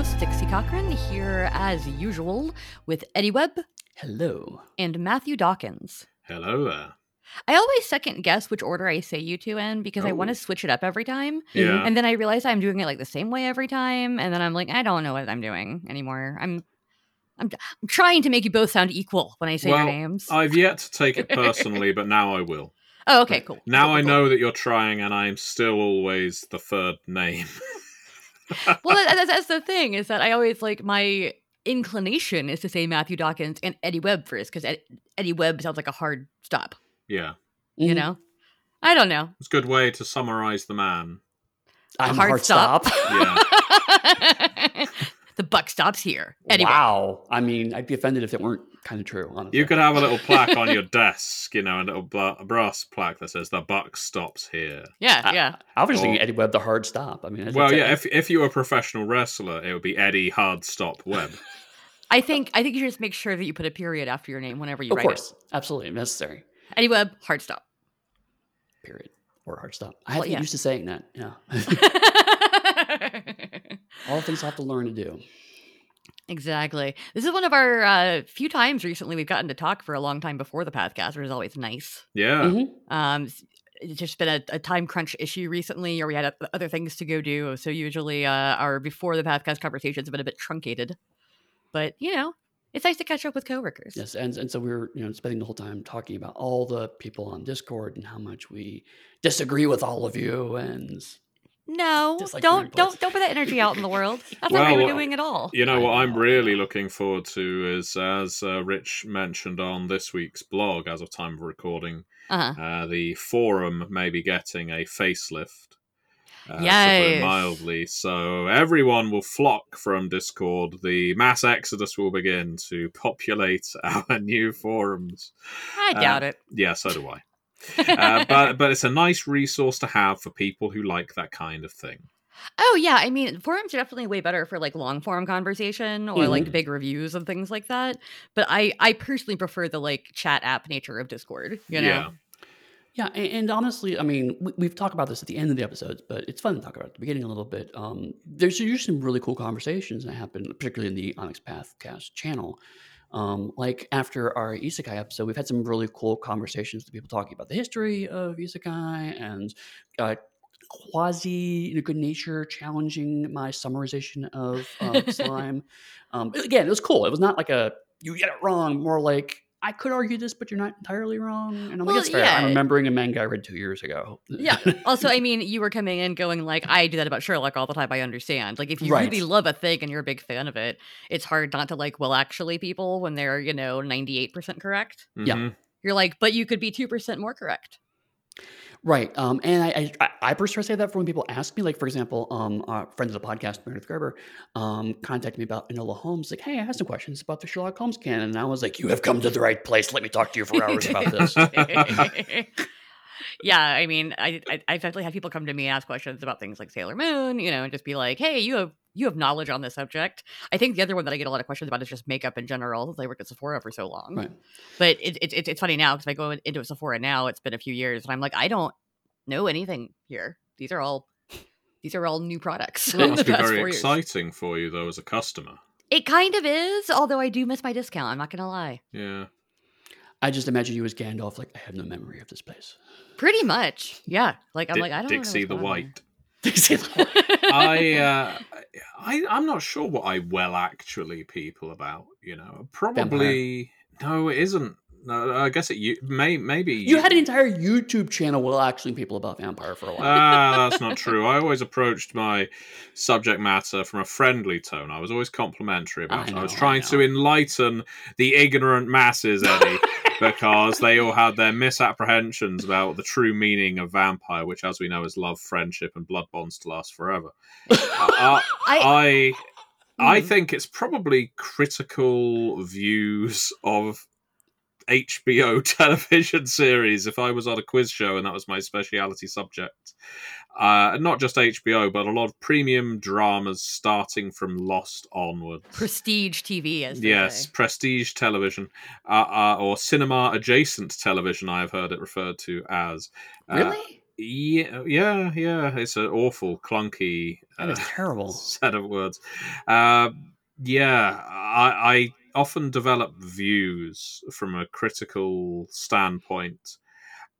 host, Dixie Cochran, here as usual with Eddie Webb Hello. and Matthew Dawkins. Hello there. I always second guess which order I say you two in because I want to Oh. switch it up every time. Yeah. And then I realize I'm doing it like the same way every time. And then I'm like, I don't know what I'm doing anymore. I'm I'm, I'm trying to make you both sound equal when I say your names. I've yet to take it personally, but now I will. oh, okay, cool. Now Cool, I cool, know that you're trying, and I'm still always the third name. cool. Well, that, that's, that's the thing is that I always like my inclination is to say Matthew Dawkins and Eddie Webb first because Ed, Eddie Webb sounds like a hard stop. yeah, You Mhm. know, I don't know. it's a good way to summarize the man. I'm hard hard, stop. stop. Yeah. the buck stops here. Anyway. Wow. I mean, I'd be offended if it weren't kind of true, honestly. You could have a little plaque on your desk, you know, a little bla- brass plaque that says "The buck stops here." Yeah, I- yeah. I was thinking Eddie Webb, the hard stop. I mean, Well, yeah. If if you were a professional wrestler, it would be Eddie Hard Stop Webb. I think I think you should just make sure that you put a period after your name whenever you of write course, absolutely necessary. Eddie Webb, hard stop. Period. Or hard stop. I have Well, to yeah. get used to saying that. Yeah. All things I have to learn to do. exactly. This is one of our uh, few times recently we've gotten to talk for a long time before the podcast, which is always nice. Yeah. Mhm. Um, it's just been a, a time crunch issue recently, or we had o- other things to go do. So usually, uh, our before the podcast conversations have been a bit truncated. But you know, it's nice to catch up with coworkers. Yes, and and so we were you know spending the whole time talking about all the people on Discord and how much we disagree with all of you and No, like don't don't don't put that energy out in the world. That's not what we're doing at all. You know what I'm really looking forward to is, as uh, Rich mentioned on this week's blog, as of time of recording, Uh-huh. uh, the forum may be getting a facelift. Uh, to Yes. mildly. So everyone will flock from Discord. The mass exodus will begin to populate our new forums. I uh, doubt it. Yeah, so do I. Uh, but but it's a nice resource to have for people who like that kind of thing. Oh yeah, I mean forums are definitely way better for like long form conversation or Mm-hmm. like big reviews and things like that. But I I personally prefer the like chat app nature of Discord. You know. Yeah. Yeah, and, and honestly, I mean, we, we've talked about this at the end of the episodes, but it's fun to talk about at the beginning a little bit. Um, there's usually some really cool conversations that happen, particularly in the Onyx Pathcast channel. Um, like after our isekai episode, we've had some really cool conversations with people talking about the history of isekai and uh, quasi in a good nature challenging my summarization of um, slime. Um, again, it was cool. It was not like a you get it wrong, more like I could argue this, but you're not entirely wrong. And I'm Well, like, it's fair. yeah. I'm remembering a manga I read two years ago. Yeah. Also, I mean, you were coming in going like, I do that about Sherlock all the time. I understand. Like, if you Right. really love a thing and you're a big fan of it, it's hard not to like, well, actually, people when they're you know ninety eight percent correct. Yeah. Mhm. You're like, but you could be two percent more correct. Right. Um, and I, I, I personally say that for when people ask me, like, for example, um, uh, friend of the podcast, Meredith Gerber, um, contacted me about Enola Holmes. Like, hey, I have some questions about the Sherlock Holmes canon. And I was like, you have come to the right place. Let me talk to you for hours about this. yeah, I mean, I, I I've definitely had people come to me and ask questions about things like Sailor Moon, you know, and just be like, "Hey, you have you have knowledge on this subject." I think the other one that I get a lot of questions about is just makeup in general, since I worked at Sephora for so long. Right. But it, it, it, it's funny now because I go into a Sephora now, it's been a few years, and I'm like, I don't know anything here. These are all these are all new products. That in must be very four years. exciting for you, though, as a customer. It kind of is, although I do miss my discount. I'm not gonna lie. Yeah. I just imagine you as Gandalf, like, I have no memory of this place. Pretty much, yeah. Like I'm Di- like I don't know. Dixie the what's White. going on I, uh, I, I'm not sure what I well actually people about. You know, probably no, it isn't. No, I guess it you may maybe You had an entire YouTube channel while actually people about vampire for a while. Ah, that's not true. I always approached my subject matter from a friendly tone. I was always complimentary about I it. I was know, I trying to enlighten the ignorant masses, Eddie, because they all had their misapprehensions about the true meaning of vampire, which, as we know, is love, friendship, and blood bonds to last forever. Uh, I, I I Mm. think it's probably critical views of HBO television series. If I was on a quiz show and that was my speciality subject, uh, not just HBO, but a lot of premium dramas starting from Lost onwards. prestige TV, as they Yes, say. prestige television, uh, uh, or cinema adjacent television. I have heard it referred to as. Uh, Really? Yeah, yeah, yeah. It's an awful, clunky That is uh, terrible. set of words. Uh, yeah, I, I often develop views from a critical standpoint,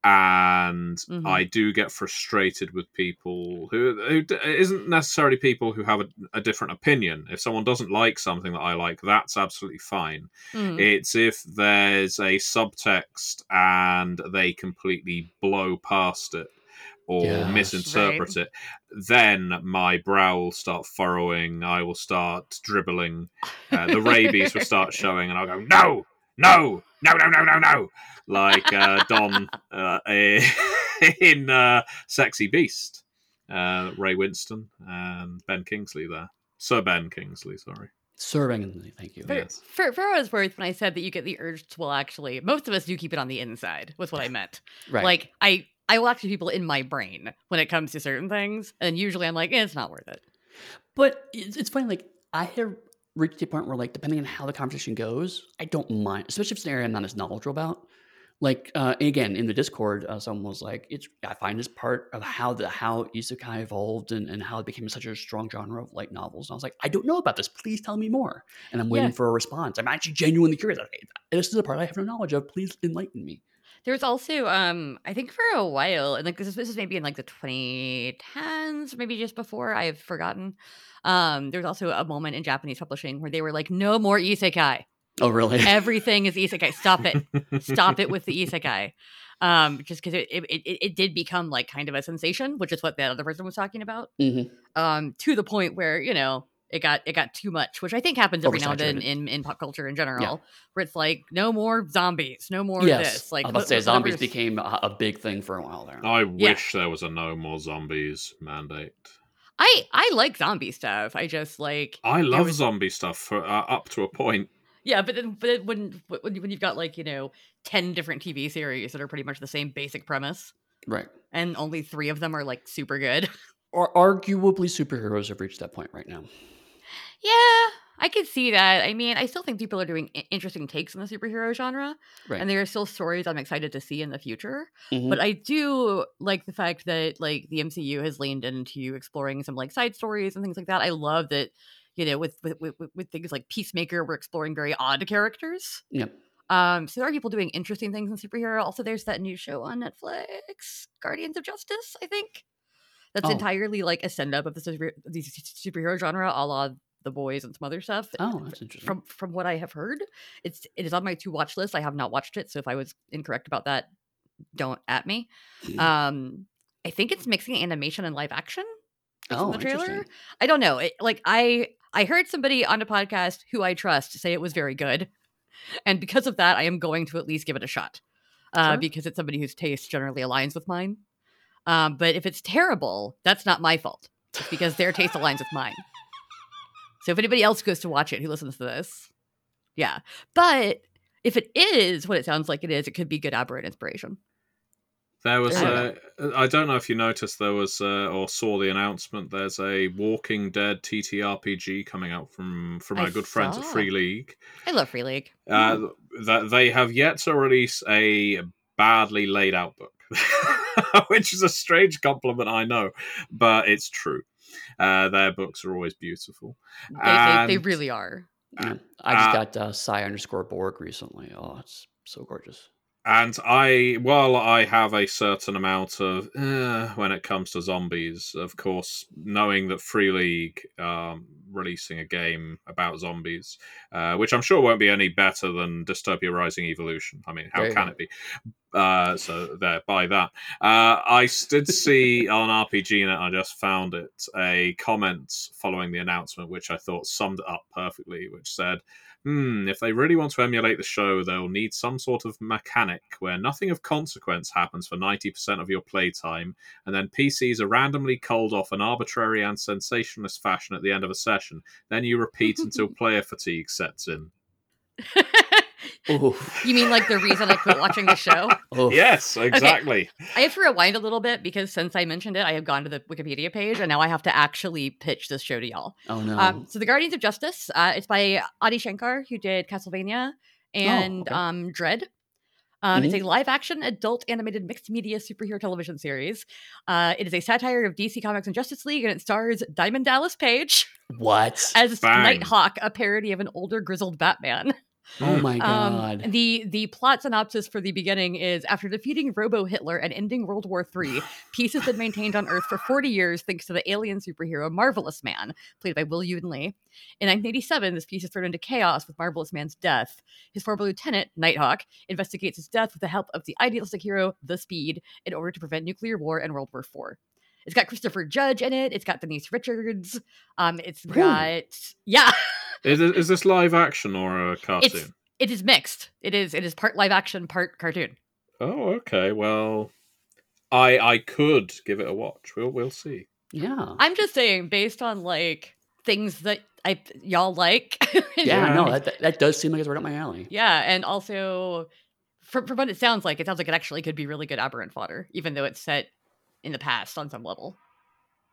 and Mhm. I do get frustrated with people who who isn't necessarily people who have a, a different opinion. If someone doesn't like something that I like, that's absolutely fine. Mhm. It's if there's a subtext and they completely blow past it or Yes. misinterpret it, then my brow will start furrowing. I will start dribbling. Uh, the rabies will start showing, and I'll go, no, no, no, no, no, no, no. Like uh, Don uh, in uh, Sexy Beast, uh, Ray Winstone and Ben Kingsley there. Sir Ben Kingsley, sorry. Serving, thank you. For, Yes. for, for what it's worth, when I said that you get the urge to, well, actually, most of us do keep it on the inside, was what I meant. Right. Like, I, I will actually people in my brain when it comes to certain things. And usually I'm like, eh, it's not worth it. But it's, it's funny, like, I have reached a point where, like, depending on how the conversation goes, I don't mind, especially if it's an area I'm not as knowledgeable about. Like, uh, again, in the Discord, uh, someone was like, "It's I find this part of how the how isekai evolved and, and how it became such a strong genre of light novels." And I was like, "I don't know about this. Please tell me more." And I'm waiting Yeah. for a response. I'm actually genuinely curious. Like, this is a part I have no knowledge of. Please enlighten me. There's also, um, I think for a while, and like this is, this is maybe in like the 2010s, maybe just before, I've forgotten. Um, there's also a moment in Japanese publishing where they were like, no more isekai. Oh, really? Everything is isekai. Stop it. Stop it with the isekai. Um, just because it, it, it, it did become like kind of a sensation, which is what that other person was talking about. hmm Um, to the point where, you know, it got it got too much, which I think happens every now and then in, in pop culture in general, where it's like no more zombies, no more Yes. this. Like I was about to what- say, zombies whatever's- became a, a big thing for a while there. I Yeah. wish there was a no more zombies mandate. I I like zombie stuff. I just like I love was- zombie stuff for uh, up to a point. yeah, but then but when when when you've got like you know ten different TV series that are pretty much the same basic premise, Right. and only three of them are like super good. Or arguably, superheroes have reached that point right now. Yeah, I could see that. I mean, I still think people are doing interesting takes in the superhero genre, Right. and there are still stories I'm excited to see in the future. Mhm. But I do like the fact that like the MCU has leaned into exploring some like side stories and things like that. I love that, you know, with with with, with things like Peacemaker, we're exploring very odd characters. Yep. Um, so there are people doing interesting things in superhero. Also, there's that new show on Netflix, Guardians of Justice. I think that's Oh. entirely like a send up of the super, the superhero genre, a la The Boys and some other stuff. Oh, that's interesting. From from what I have heard, it's it is on my to watch list. I have not watched it, so if I was incorrect about that, don't at me. Um, I think it's mixing animation and live action. oh, the trailer. I don't know. It, like I I heard somebody on a podcast who I trust say it was very good, and because of that, I am going to at least give it a shot. Uh, Sure. because it's somebody whose taste generally aligns with mine. Um, but if it's terrible, that's not my fault. It's because their taste aligns with mine. So if anybody else goes to watch it who listens to this, yeah. But if it is what it sounds like it is, it could be good aberrant inspiration. There was, I uh, I don't know if you noticed, there was uh, or saw the announcement. There's a Walking Dead TTRPG coming out from from I our good friends at. Free League. I love Free League. Uh, that they have yet to release a badly laid out book, which is a strange compliment, I know, but it's true. Uh, their books are always beautiful. They, they, they really are. Yeah. I just Uh, got uh, Cy underscore Borg recently. Oh, it's so gorgeous. And I, while I have a certain amount of uh, when it comes to zombies, of course, knowing that Free League um, releasing a game about zombies, uh, which I'm sure won't be any better than Dystopia Rising Evolution. I mean, how can it be? Uh, so there, by that, uh, I did see on RPGNet. I just found it a comment following the announcement, which I thought summed it up perfectly, which said hmm, if they really want to emulate the show, they'll need some sort of mechanic where nothing of consequence happens for 90% of your playtime, and then PCs are randomly culled off an arbitrary and sensationalist fashion at the end of a session. Then you repeat until player fatigue sets in. Oh, you mean like the reason I quit watching the show? oh. Yes, exactly. I have to rewind a little bit because since I mentioned it, I have gone to the Wikipedia page and now I have to actually pitch this show to y'all. Oh no. Um, so the Guardians of Justice, uh, it's by Adi Shankar, who did Castlevania and okay. um, Dredd. Um, It's a live action adult animated mixed media superhero television series. Uh, it is a satire of DC Comics and Justice League, and it stars Diamond Dallas Page What? as Bang. Nighthawk, a parody of an older grizzled Batman. Oh my Um, god. the the plot synopsis for the beginning is after defeating Robo Hitler and ending World War III, peace has been maintained on Earth for 40 years thanks to the alien superhero Marvelous Man, played by Will Yun Lee. In 1987, this peace is thrown into chaos with Marvelous Man's death. His former lieutenant, Nighthawk, investigates his death with the help of the idealistic hero, The Speed, in order to prevent nuclear war and World War IV. It's got Christopher Judge in it. It's got Denise Richards. Um, it's Ooh. got yeah. Is, it- is this live action or a cartoon? It's it is mixed. It is it is part live action, part cartoon. Oh, okay. Well, I I could give it a watch. We'll we'll see. yeah. I'm just saying, based on like things that I y'all like. Yeah, Yeah. no, that, that, that does seem like it's right up my alley. yeah, and also from, from what it sounds like, it sounds like it actually could be really good aberrant fodder, even though it's set in the past on some level,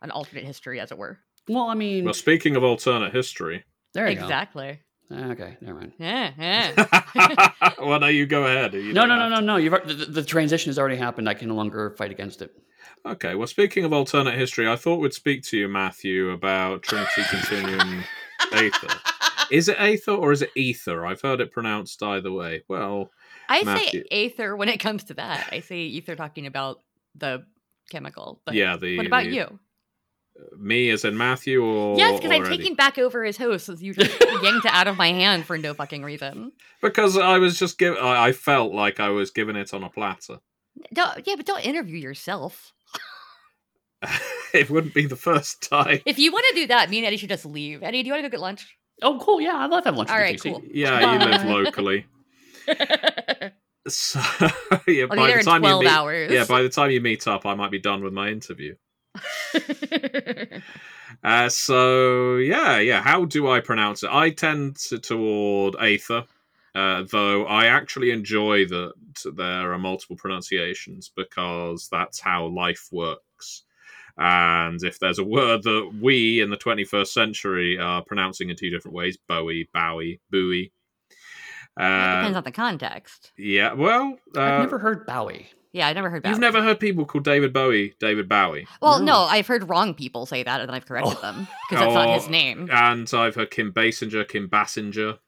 an alternate history, as it were. Well, I mean, Well, speaking of alternate history, there you exactly. go. Okay, never mind. Yeah, yeah. well, now you go ahead. You No, don't no, no, no, no. You've the, the the transition has already happened. I can no longer fight against it. Okay. Well, speaking of alternate history, I thought we'd speak to you, Matthew, about Trinity Continuum Aether. Is it Aether or is it Ether? I've heard it pronounced either way. Well, I Matthew. say aether when it comes to that. I say ether talking about the chemical. But yeah. The what about the- you? Me as in Matthew or yes, because I'm or taking back over as host, as you just yanked it out of my hand for no fucking reason. because I was just give. I, I felt like I was giving it on a platter. Don't, yeah, but don't interview yourself. it wouldn't be the first time. If you want to do that, me and Eddie should just leave. Eddie, do you want to go get lunch? Oh, cool. Yeah, I'd love to have lunch. All with right, you, Casey. cool. Yeah, you live locally. So yeah, I'll be by there the in time you 12 meet, hours. yeah, by the time you meet up, I might be done with my interview. Uh, so yeah, yeah. How do I pronounce it? I tend to, toward Aether, uh, though I actually enjoy that there are multiple pronunciations because that's how life works. And if there's a word that we in the 21st century are pronouncing in two different ways, Bowie, Bowie, Bowie. Well, it Uh, depends on the context. yeah, well, uh, I've never heard Bowie. Yeah, I never heard. you've never heard people call David Bowie David Bowie. Well, No. no. I've heard wrong people say that, and then I've corrected Oh. them because that's not his Oh, name. and I've heard Kim Basinger, Kim Bassinger.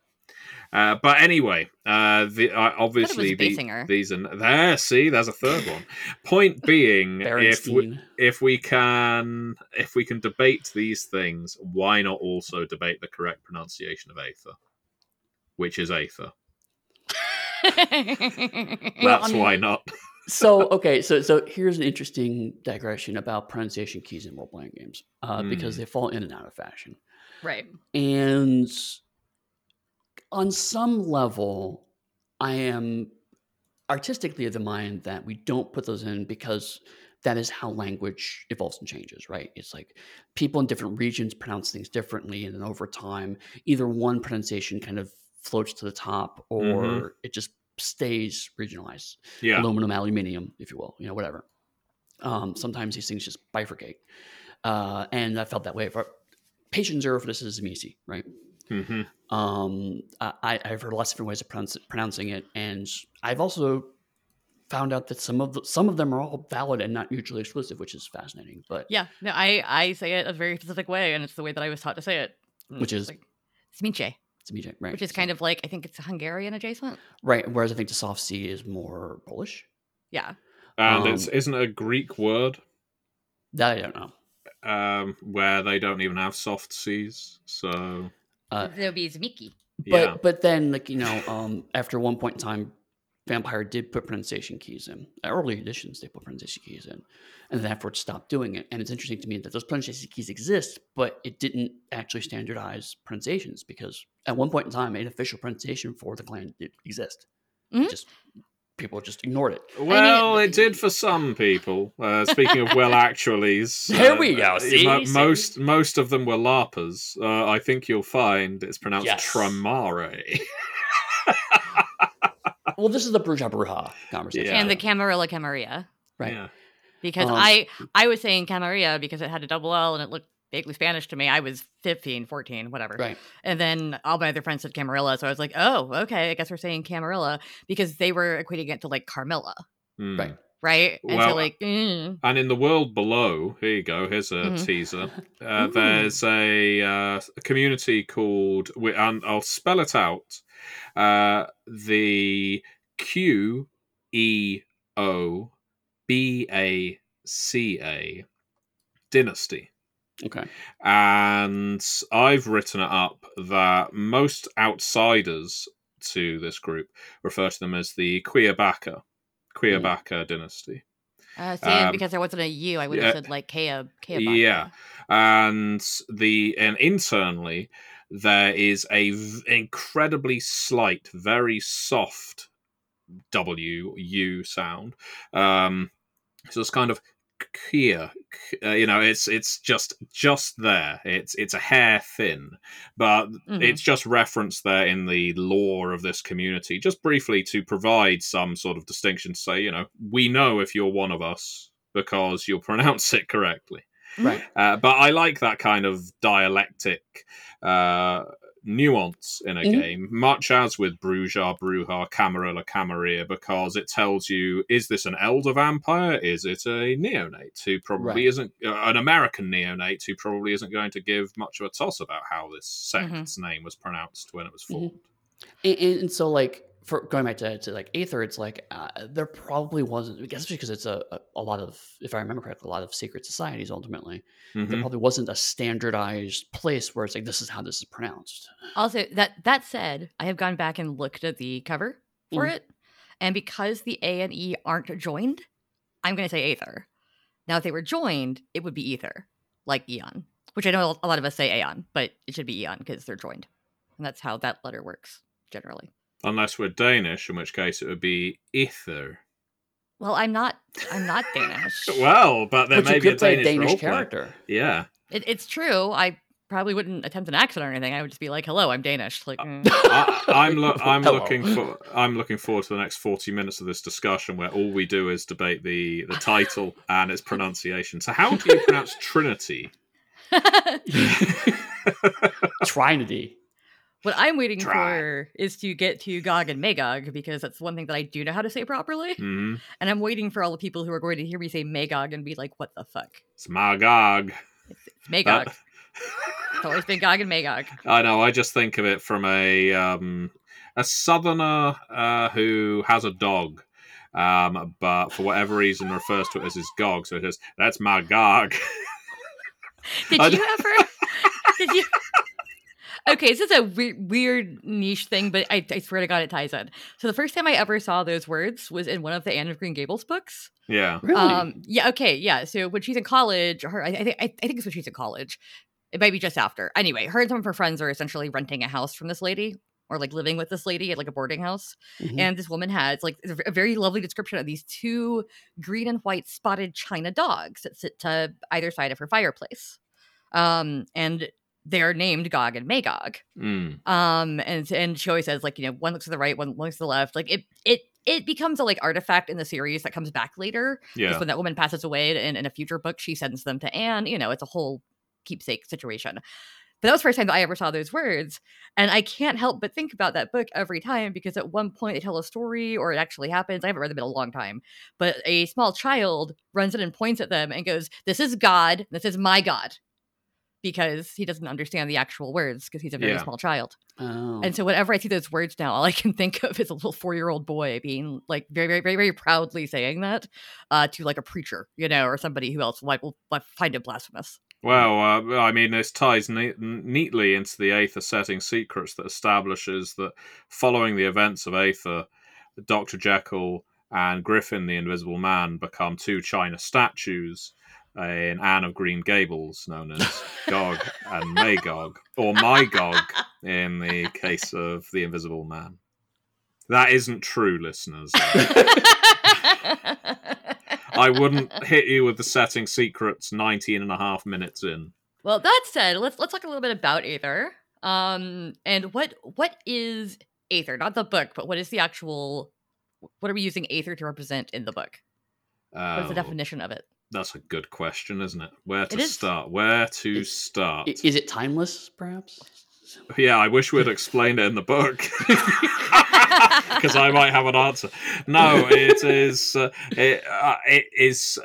Uh, but anyway, uh, the, uh, obviously the, these are there. See, there's a third one. Point being, if we, if we can if we can debate these things, why not also debate the correct pronunciation of Aether, which is Aether? Well, That's I mean- why not. so okay, so so here's an interesting digression about pronunciation keys in role playing games uh, because Mm. they fall in and out of fashion. right. And on some level, I am artistically of the mind that we don't put those in because that is how language evolves and changes, right? It's like people in different regions pronounce things differently, and then over time, either one pronunciation kind of floats to the top or Mhm. it just stays regionalized Yeah, aluminum, aluminium, if you will, you know, whatever. Um, sometimes these things just bifurcate. Uh, and I felt that way. For patient zero for this is Tzimisce, right? hmm Um, I, I've heard lots of different ways of pronounce, pronouncing it, and I've also found out that some of the, some of them are all valid and not mutually exclusive, which is fascinating. But Yeah. No, I I say it a very specific way, and it's the way that I was taught to say it, Which is- like Smice, it's Tzimisce, right? which is kind of like I think it's Hungarian adjacent. right. Whereas I think the soft C is more Polish. Yeah. and Um, it's isn't a Greek word That I don't know. um, where they don't even have soft C's. So Uh, There'll be Zmiki. But yeah, but then like you know, um, after one point in time, Vampire did put pronunciation keys in. Early editions they put pronunciation keys in, and then afterwards stopped doing it. And it's interesting to me that those pronunciation keys exist, but it didn't actually standardize pronunciations because at one point in time, an official pronunciation for the clan did exist. It Mhm. Just people just ignored it. Well, it did for some people. Uh, speaking of well, actuallys, There uh, we go. uh, See? mo- See? most most of them were larpers. Uh, I think you'll find it's pronounced Yes. tramare. Well, this is the Brujah Brujah conversation, Yeah. And the Camarilla Camarilla. right? Yeah. Because Um, I I was saying Camarilla because it had a double L and it looked vaguely Spanish to me. I was 15, 14, whatever. Right. And then all my other friends said Camarilla. So I was like, oh, okay. I guess we're saying Camarilla because they were equating it to like Carmilla. Mm. Right. Right. And Well, so, like, mm, And in the world below, here you go. Here's a Mhm. teaser. Uh, there's a, uh, a community called, and I'll spell it out. Uh, the Q E O B A C A dynasty. Okay. And I've written it up that most outsiders to this group refer to them as the Queerbaka, Queerbaka dynasty. uh, saying Um, because there wasn't a U, I would have yeah. said like Kea, Kea Yeah. and the and internally there is a v- incredibly slight very soft w u sound um so it's kind of here uh, you know it's it's just just there it's it's a hair thin but Mhm. it's just referenced there in the lore of this community just briefly to provide some sort of distinction to say you know we know if you're one of us because you'll pronounce it correctly Right. uh, but I like that kind of dialectic uh, nuance in a Mhm. game, much as with Brujah, Brujah, Camarilla, Camarilla, because it tells you is this an elder vampire? Is it a neonate who probably Right. isn't uh, an American neonate who probably isn't going to give much of a toss about how this sect's name was pronounced when it was Mhm. formed? And, and, and so like for going back to, to like Aether, it's like uh, there probably wasn't, I guess because it's a, a, a lot of, if I remember correctly, a lot of secret societies ultimately. There Mhm. probably wasn't a standardized place where it's like, this is how this is pronounced. Also, that that said, I have gone back and looked at the cover for Mhm. it, and because the A and E aren't joined, I'm going to say Aether. Now, if they were joined, it would be Ether, like Eon, which I know a lot of us say Aeon, but it should be Eon because they're joined, and that's how that letter works generally. Unless we're Danish, in which case it would be ether. Well, I'm not. I'm not Danish. Well, but there but may you be a could play Danish, a Danish roleplay. character. Yeah. It, it's true. I probably wouldn't attempt an accent or anything. I would just be like, "Hello, I'm Danish." Like, mm. I, I'm lo- I'm Hello. looking for I'm looking forward to the next forty minutes of this discussion where all we do is debate the the title and its pronunciation. So how do you pronounce Trinity? Trinity. What I'm waiting Try. for is to get to Gog and Magog because that's one thing that I do know how to say properly. hmm And I'm waiting for all the people who are going to hear me say Magog and be like, what the fuck? It's Magog. It's Magog. Uh, it's always been Gog and Magog. I know. I just think of it from a um, a southerner uh, who has a dog, um, but for whatever reason refers to it as his gog. So it says that's my gog. Did you ever? did you? Okay, this is a we- weird niche thing, but I, I swear to God, it ties in. So the first time I ever saw those words was in one of the Anne of Green Gables books. yeah. Really? Um, yeah, okay, yeah. So when she's in college, her I, I think I, I think it's when she's in college. It might be just after. Anyway, her and some of her friends are essentially renting a house from this lady, or like living with this lady at like a boarding house. Mhm. And this woman has like a very lovely description of these two green and white spotted china dogs that sit to either side of her fireplace. Um, and they're named Gog and Magog. Mm. Um, and and she always says like you know one looks to the right, one looks to the left. Like it it it becomes a like artifact in the series that comes back later. Yeah. When that woman passes away and in a future book, she sends them to Anne. You know, it's a whole keepsake situation. But that was the first time that I ever saw those words. And I can't help but think about that book every time because at one point they tell a story or it actually happens. I haven't read them in a long time. But a small child runs in and points at them and goes, This is God. This is my God. Because he doesn't understand the actual words because he's a very Yeah. small child. Oh. And so whenever I see those words now, all I can think of is a little four year old boy being like very, very, very, very proudly saying that uh, to like a preacher, you know, or somebody who else might will find it blasphemous. Well, uh, I mean, this ties ne- neatly into the Aether setting secrets that establishes that following the events of Aether, Dr. Jekyll and Griffin, the Invisible Man, become two China statues in Anne of Green Gables, known as Gog and Magog, or Mygog in the case of the Invisible Man. That isn't true, listeners. I wouldn't hit you with the setting secrets 19 and a half minutes in. well, that said, let's let's talk a little bit about Aether. Um, and what what is Aether? Not the book, but what is the actual? What are we using Aether to represent in the book? What is the definition of it? That's a good question, isn't it? Where to It is. start? Where to It's- start? Is it timeless, perhaps? Yeah, I wish we'd explained it in the book because I might have an answer. No, it is. Uh, it, uh, it is.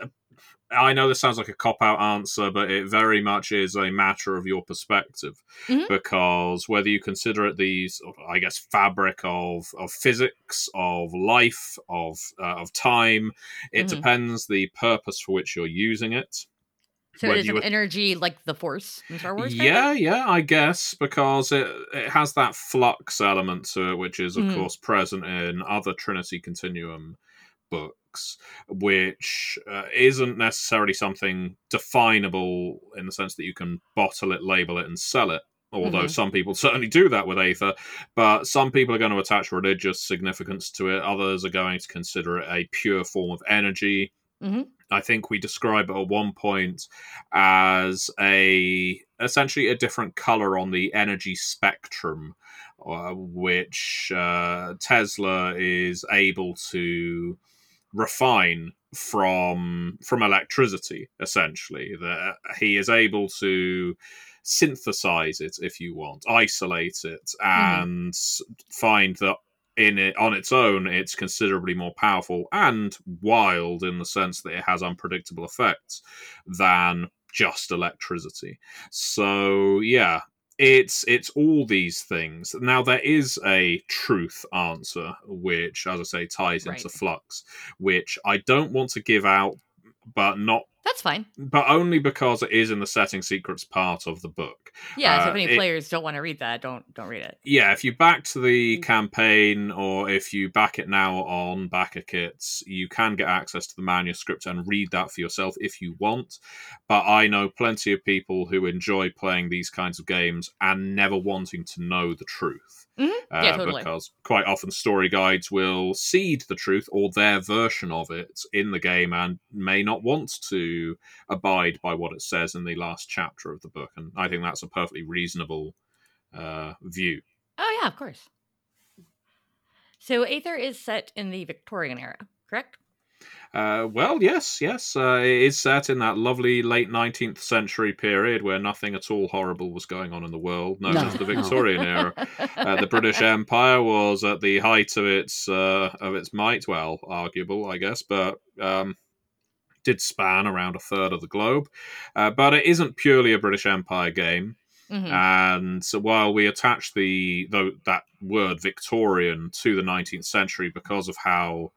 I know this sounds like a cop out answer, but it very much is a matter of your perspective. Mhm. Because whether you consider it the, sort of, I guess, fabric of, of physics, of life, of uh, of time, it Mhm. depends the purpose for which you're using it. So it is an energy like the Force in Star Wars. Yeah, yeah, I guess because it it has that flux element to it, which is of Mhm. course present in other Trinity Continuum books, which uh, isn't necessarily something definable in the sense that you can bottle it, label it, and sell it. Although Mhm. some people certainly do that with Aether, but some people are going to attach religious significance to it. Others are going to consider it a pure form of energy. Mhm. I think we describe it at one point as a essentially a different color on the energy spectrum, uh, which uh, Tesla is able to refine from from electricity. Essentially, that he is able to synthesize it, if you want, isolate it, hmm. and find that in it on its own it's considerably more powerful and wild in the sense that it has unpredictable effects than just electricity so yeah it's it's all these things. Now there is a truth answer which as i say ties into flux which i don't want to give out but not That's fine. but only because it is in the setting secrets part of the book Yeah. so Uh, if any it- players don't want to read that, don't don't read it. yeah, if you back to the Mm. campaign or if you back it now on Backer Kits, you can get access to the manuscript and read that for yourself if you want. But I know plenty of people who enjoy playing these kinds of games and never wanting to know the truth. Mhm. Uh, Yeah, totally. Because quite often story guides will seed the truth or their version of it in the game and may not want to abide by what it says in the last chapter of the book. And I think that's a perfectly reasonable uh, view. Oh yeah, of course. So Aether is set in the Victorian era, correct? Uh, well, yes, yes. Uh, it is set in that lovely late 19th century period where nothing at all horrible was going on in the world, known No, as the. Victorian era. Uh, the British Empire was at the height of its uh, of its might. Well, arguable, I guess, but um, did span around a third of the globe. Uh, but it isn't purely a British Empire game. Mhm. And so while we attach the though that word Victorian to the 19th century because of how,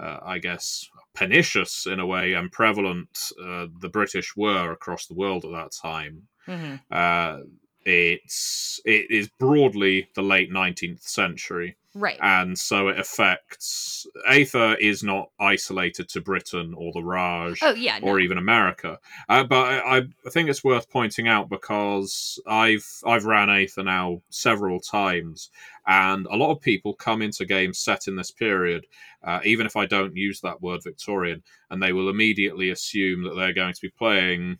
uh, I guess, pernicious in a way and prevalent uh, the British were across the world at that time, Mhm. uh, it's it is broadly the late 19th century Right. and so it affects Aether is not isolated to Britain or the Raj oh yeah. No. or even America. Uh, but I, I think it's worth pointing out because I've I've ran Aether now several times, and a lot of people come into games set in this period, uh, even if I don't use that word Victorian, and they will immediately assume that they're going to be playing,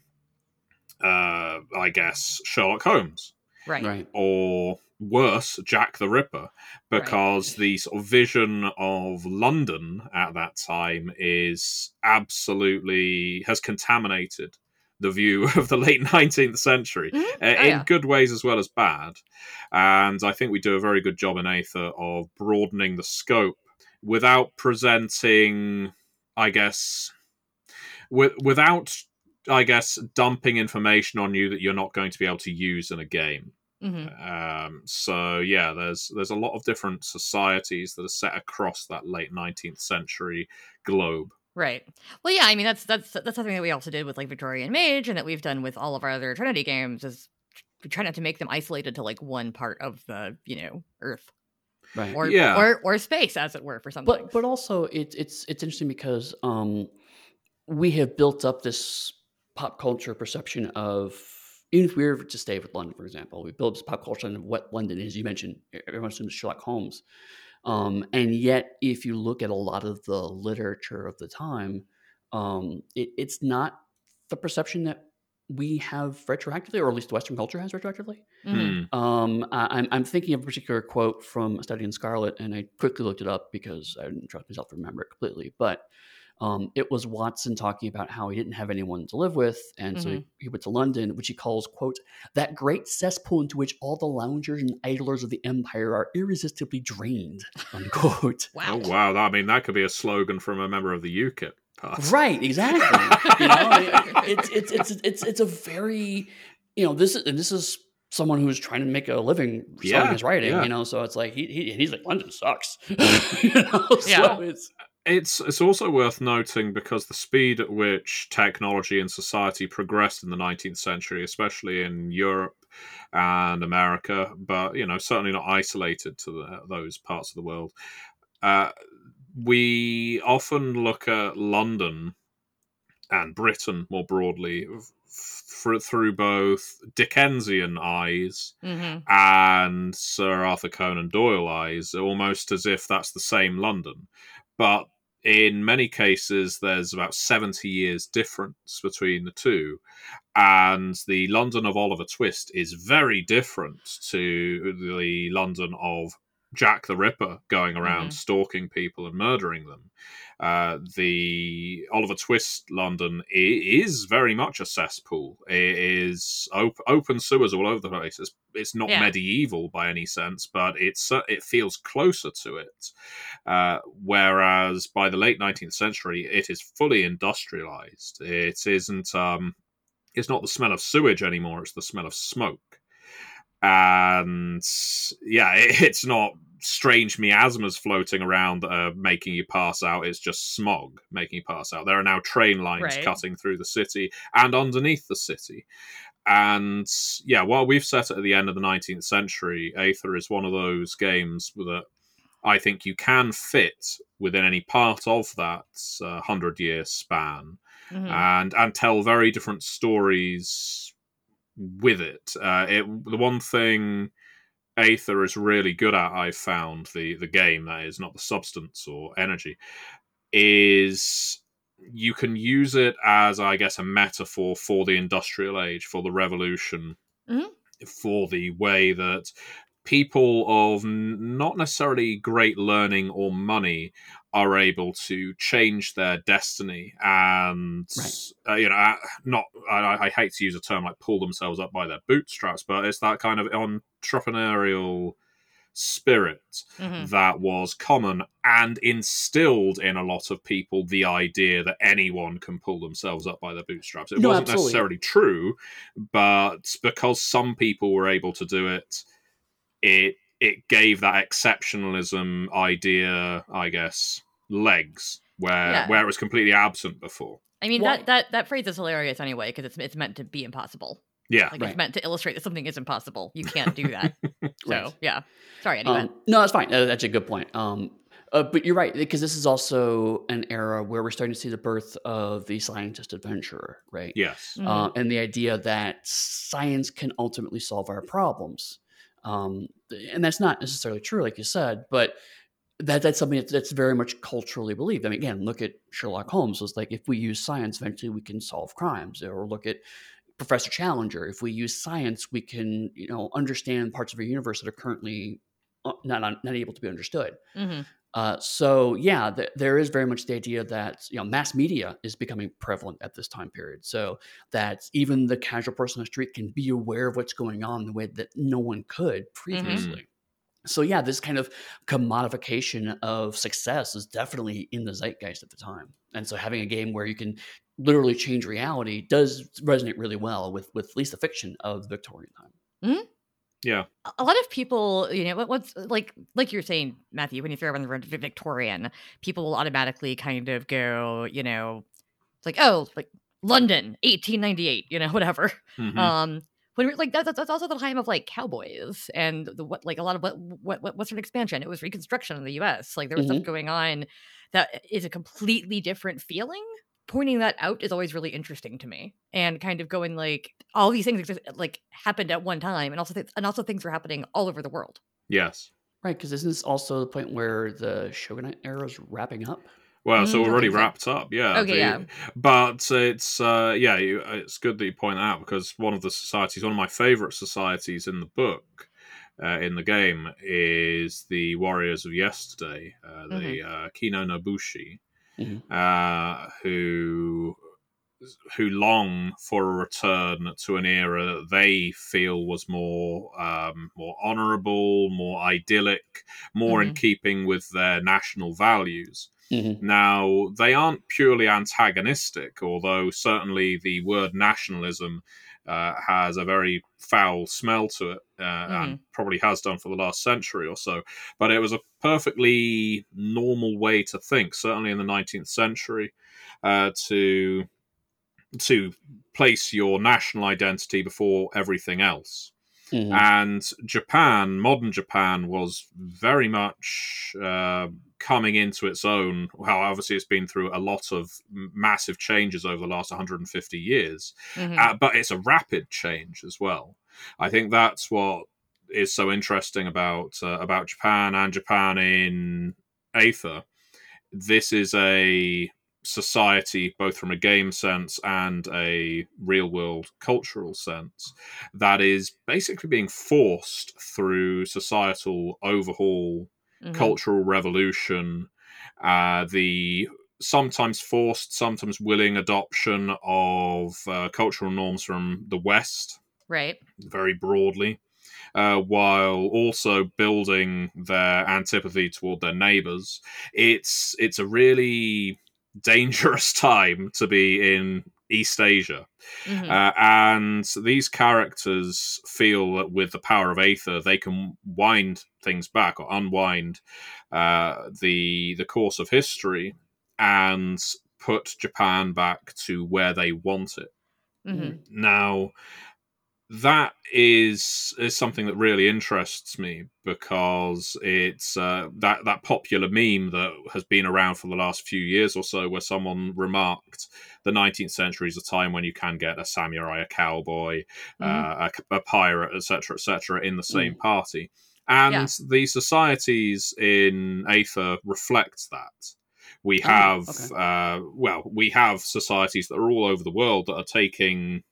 uh, I guess, Sherlock Holmes right. Right. or worse, Jack the Ripper, because the sort of vision of London at that time is absolutely has contaminated the view of the late 19th century Mhm. uh, Oh, in yeah. good ways as well as bad. And I think we do a very good job in Aether of broadening the scope without presenting, I guess, with, without, I guess, dumping information on you that you're not going to be able to use in a game. Mhm. Um, so yeah, there's there's a lot of different societies that are set across that late 19th century globe. Right. Well, yeah. I mean, that's that's that's something that we also did with like Victorian Mage, and that we've done with all of our other Trinity games. Is we try not to make them isolated to like one part of the you know Earth Right. or Yeah. or or space, as it were, for something. but but also it's it's it's interesting because um we have built up this pop culture perception of even if we were to stay with London, for example, we build this pop culture of what London is. You mentioned everyone assumes Sherlock Holmes, um, and yet if you look at a lot of the literature of the time, um, it, it's not the perception that we have retroactively, or at least Western culture has retroactively. Hmm. Um, I, I'm, I'm thinking of a particular quote from a study in Scarlet, and I quickly looked it up because I didn't trust myself to remember it completely. But Um, it was Watson talking about how he didn't have anyone to live with, and so he, Mhm. he went to London, which he calls "quote that great cesspool into which all the loungers and idlers of the empire are irresistibly drained." Unquote. Wow. Oh wow! I mean, that could be a slogan from a member of the UKIP party. Right, exactly. you know, I it's it's it's it's it's a very you know this is and this is someone who's trying to make a living selling Yeah, his writing. yeah. You know, so it's like he, he he's like London sucks. you know, Yeah. so it's It's it's also worth noting because the speed at which technology and society progressed in the 19th century, especially in Europe and America, but you know certainly not isolated to the, those parts of the world. Uh, we often look at London and Britain more broadly f- through both Dickensian eyes hmm and Sir Arthur Conan Doyle eyes, almost as if that's the same London. But in many cases, there's about 70 years difference between the two. And the London of Oliver Twist is very different to the London of Jack the Ripper going around Mhm. stalking people and murdering them. Uh, the Oliver Twist London is very much a cesspool. It is op- open sewers all over the place. It's, it's not Yeah. medieval by any sense, but it's uh, it feels closer to it. Uh, whereas by the late 19th century, it is fully industrialized. It isn't. Um, it's not the smell of sewage anymore. It's the smell of smoke. And yeah, it, it's not strange miasmas floating around that are making you pass out. It's just smog making you pass out. There are now train lines Right. cutting through the city and underneath the city. And yeah, while we've set it at the end of the 19th century, Aether is one of those games that I think you can fit within any part of that uh, hundred year span hmm and and tell very different stories with it. Uh, it the one thing Aether is really good at, I've found the the game that is not the substance or energy, is you can use it as I guess a metaphor for the industrial age, for the revolution, Mhm. for the way that people of n- not necessarily great learning or money are able to change their destiny and Right. uh, you know not I, I hate to use a term like pull themselves up by their bootstraps but it's that kind of entrepreneurial spirit hmm that was common and instilled in a lot of people the idea that anyone can pull themselves up by their bootstraps. It No, wasn't absolutely. necessarily true, but because some people were able to do it, it it gave that exceptionalism idea, I guess, legs where Yeah. where it was completely absent before. I mean Well- that that that phrase is hilarious anyway because it's it's meant to be impossible. Yeah. Like Right. it's meant to illustrate that something is impossible. You can't do that. so Right. yeah. Sorry. Anyway. Um, no, that's fine. Uh, that's a good point. Um, uh, but you're right because this is also an era where we're starting to see the birth of the scientist adventurer, right? Yes. Mhm. uh, and the idea that science can ultimately solve our problems. Um, and that's not necessarily true, like you said, but that that's something that's, that's very much culturally believed. I mean, again, look at Sherlock Holmes. It's like if we use science, eventually we can solve crimes. Or look at Professor Challenger. If we use science, we can you know understand parts of our universe that are currently uh, not not able to be understood. Mhm. Uh, so yeah, th- there is very much the idea that you know mass media is becoming prevalent at this time period. So that even the casual person on the street can be aware of what's going on in the way that no one could previously. So yeah, this kind of commodification of success is definitely in the zeitgeist at the time. And so having a game where you can literally change reality does resonate really well with with at least the fiction of the Victorian time. Yeah. a- lot of people, you know, what's like, like you're saying, Matthew, when you throw around the word Victorian, people will automatically kind of go, you know, it's like, oh, like London, 1898, you know, whatever. Mhm. Um, when we're like that, that's, that's also the time of like cowboys and the what, like a lot of what, what, what Western expansion. It was Reconstruction in the U.S. Like there was stuff going on that is a completely different feeling. Pointing that out is always really interesting to me, and kind of going like all these things exist, like happened at one time, and also th- and also things were happening all over the world. yes. Right, because this isn't this also the point where the shogunate era is wrapping up? Well, it's Mm, I already think so. wrapped up, yeah. Okay, the- yeah. But it's uh, yeah, you, it's good that you point that out because one of the societies, one of my favorite societies in the book, uh, in the game, is the Warriors of Yesterday, uh, the uh, Kino Nobushi, Mhm. uh, who who long for a return to an era that they feel was more um, more honourable, more idyllic, more in keeping with their national values. Mhm. Now, they aren't purely antagonistic, although certainly the word nationalism uh, has a very foul smell to it, uh, and probably has done for the last century or so. But it was a perfectly normal way to think, certainly in the 19th century, uh, to to place your national identity before everything else. Mhm. And Japan, modern Japan, was very much uh, coming into its own. Well, obviously, it's been through a lot of massive changes over the last 150 years, Mhm. uh, but it's a rapid change as well. I think that's what is so interesting about uh, about Japan and Japan in Aether. This is a society, both from a game sense and a real world cultural sense, that is basically being forced through societal overhaul Mhm. cultural revolution, uh, the sometimes forced, sometimes willing adoption of uh, cultural norms from the West, Right. very broadly, uh, while also building their antipathy toward their neighbors. It's it's a really dangerous time to be in East Asia. Mhm. Uh, and these characters feel that with the power of Aether, they can wind things back or unwind uh, the the course of history and put Japan back to where they want it. Mhm. Now, that is is something that really interests me because it's uh, that that popular meme that has been around for the last few years or so, where someone remarked the 19th century is a time when you can get a samurai, a cowboy, uh, a, a pirate, etc., etc., in the same party, and Yeah. the societies in Aether reflect that. We Oh, have, okay. uh, well, we have societies that are all over the world that are taking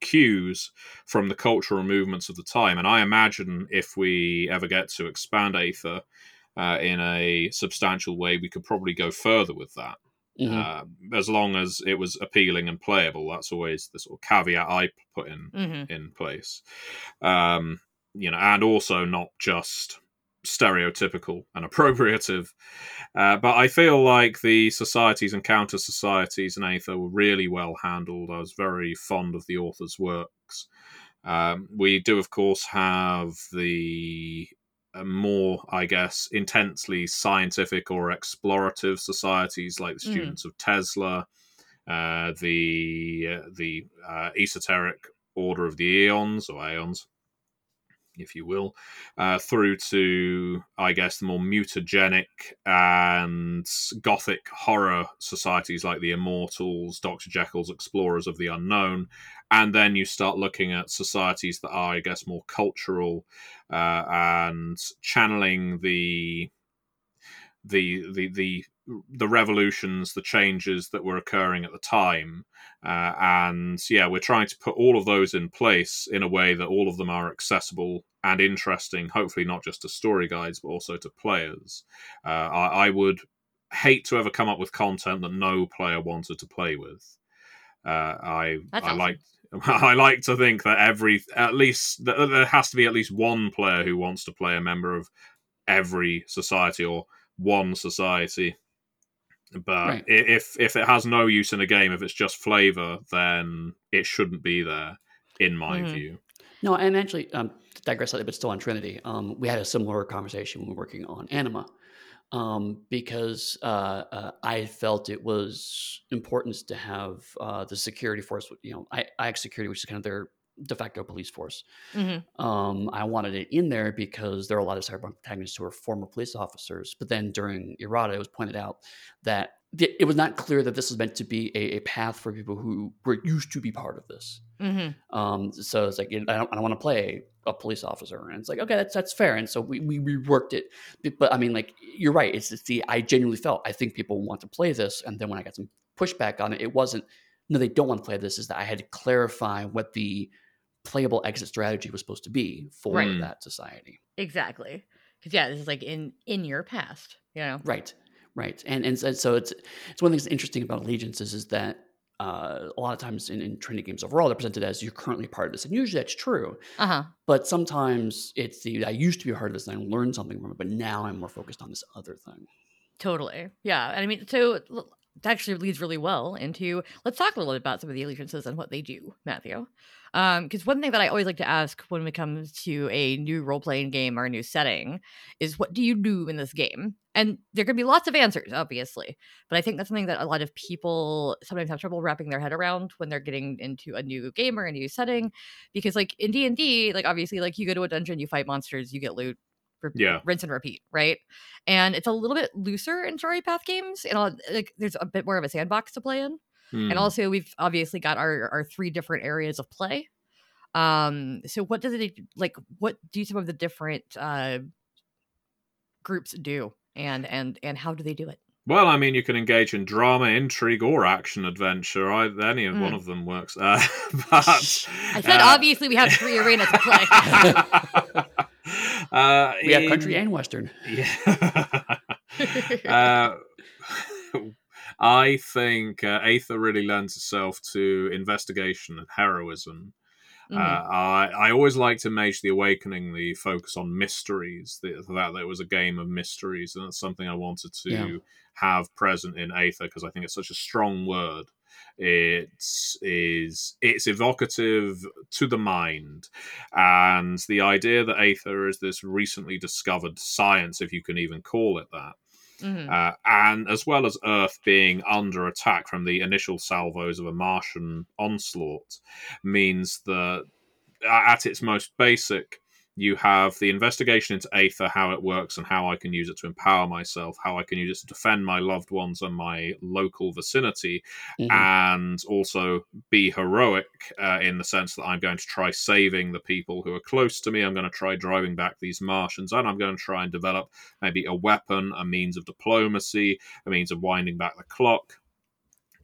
cues from the cultural movements of the time. And I imagine if we ever get to expand Aether uh, in a substantial way, we could probably go further with that. Mhm. Uh, as long as it was appealing and playable, that's always the sort of caveat I put in Mhm. in place. Um, you know, and also not just stereotypical and appropriative. Uh, but I feel like the societies and counter societies in Aether were really well handled. I was very fond of the author's works. Um, we do, of course, have the uh, more, I guess, intensely scientific or explorative societies like the Mm. students of Tesla, uh, the uh, the uh, esoteric order of the Eons or Aeons, if you will, uh, through to I guess the more mutagenic and gothic horror societies like the Immortals, Doctor Jekyll's Explorers of the Unknown, and then you start looking at societies that are, I guess, more cultural uh, and channeling the the the the the revolutions, the changes that were occurring at the time, uh, and yeah, we're trying to put all of those in place in a way that all of them are accessible and interesting. Hopefully, not just to story guides, but also to players. Uh, I, I would hate to ever come up with content that no player wanted to play with. Uh, I That's I awesome. like I like to think that every at least that there has to be at least one player who wants to play a member of every society or one society. But Right. if if it has no use in a game, if it's just flavor, then it shouldn't be there, in my Mhm. view. No, and actually, um, to digress slightly, but still on Trinity, um, we had a similar conversation when we were working on Anima, um, because uh, uh, I felt it was important to have uh, the security force, you know, I, IX Security, which is kind of their de facto police force. Mhm. Um, I wanted it in there because there are a lot of cyberpunk protagonists who are former police officers. But then during Errata, it was pointed out that th- it was not clear that this was meant to be a, a path for people who were used to be part of this. Mhm. Um, so it's like I don't, I don't want to play a police officer, and it's like okay, that's that's fair. And so we we reworked it, but, but I mean, like you're right. It's, it's the I genuinely felt I think people want to play this, and then when I got some pushback on it, it wasn't no they don't want to play this. Is that I had to clarify what the playable exit strategy was supposed to be for Right. that society. Exactly. Because yeah, this is like in in your past. You know. Right, Right, and and so so it's it's one of the things that's interesting about allegiances is that uh, a lot of times in, in training games overall, they're presented as you're currently part of this, and usually that's true. Uh huh. But sometimes it's the I used to be a part of this and I learned something from it, but now I'm more focused on this other thing. Totally. Yeah. And I mean, so actually leads really well into let's talk a little bit about some of the allegiances and what they do, Matthew. Um, because one thing that I always like to ask when it comes to a new role playing game or a new setting is what do you do in this game? And there can be lots of answers, obviously. But I think that's something that a lot of people sometimes have trouble wrapping their head around when they're getting into a new game or a new setting. Because like in D and D, like obviously, like you go to a dungeon, you fight monsters, you get loot, re- Yeah. rinse and repeat, right? And it's a little bit looser in story path games, and I'll- like there's a bit more of a sandbox to play in. Hmm. And also, we've obviously got our our three different areas of play. Um, so what does it like? What do some of the different uh groups do, and and and how do they do it? Well, I mean, you can engage in drama, intrigue, or action adventure. I, any of one Mm. of them works. Uh, but I said uh, obviously we have three arenas to play. uh, We have country and western. Yeah. uh, I think uh, Aether really lends itself to investigation and heroism. Mhm. Uh, I, I always liked in Mage the Awakening the focus on mysteries, the, that it was a game of mysteries, and that's something I wanted to Yeah. have present in Aether because I think it's such a strong word. It's is it's evocative to the mind, and the idea that Aether is this recently discovered science, if you can even call it that, Mhm. uh, and as well as Earth being under attack from the initial salvos of a Martian onslaught, means that at its most basic, you have the investigation into Aether, how it works, and how I can use it to empower myself, how I can use it to defend my loved ones and my local vicinity, Mhm. and also be heroic uh, in the sense that I'm going to try saving the people who are close to me. I'm going to try driving back these Martians, and I'm going to try and develop maybe a weapon, a means of diplomacy, a means of winding back the clock.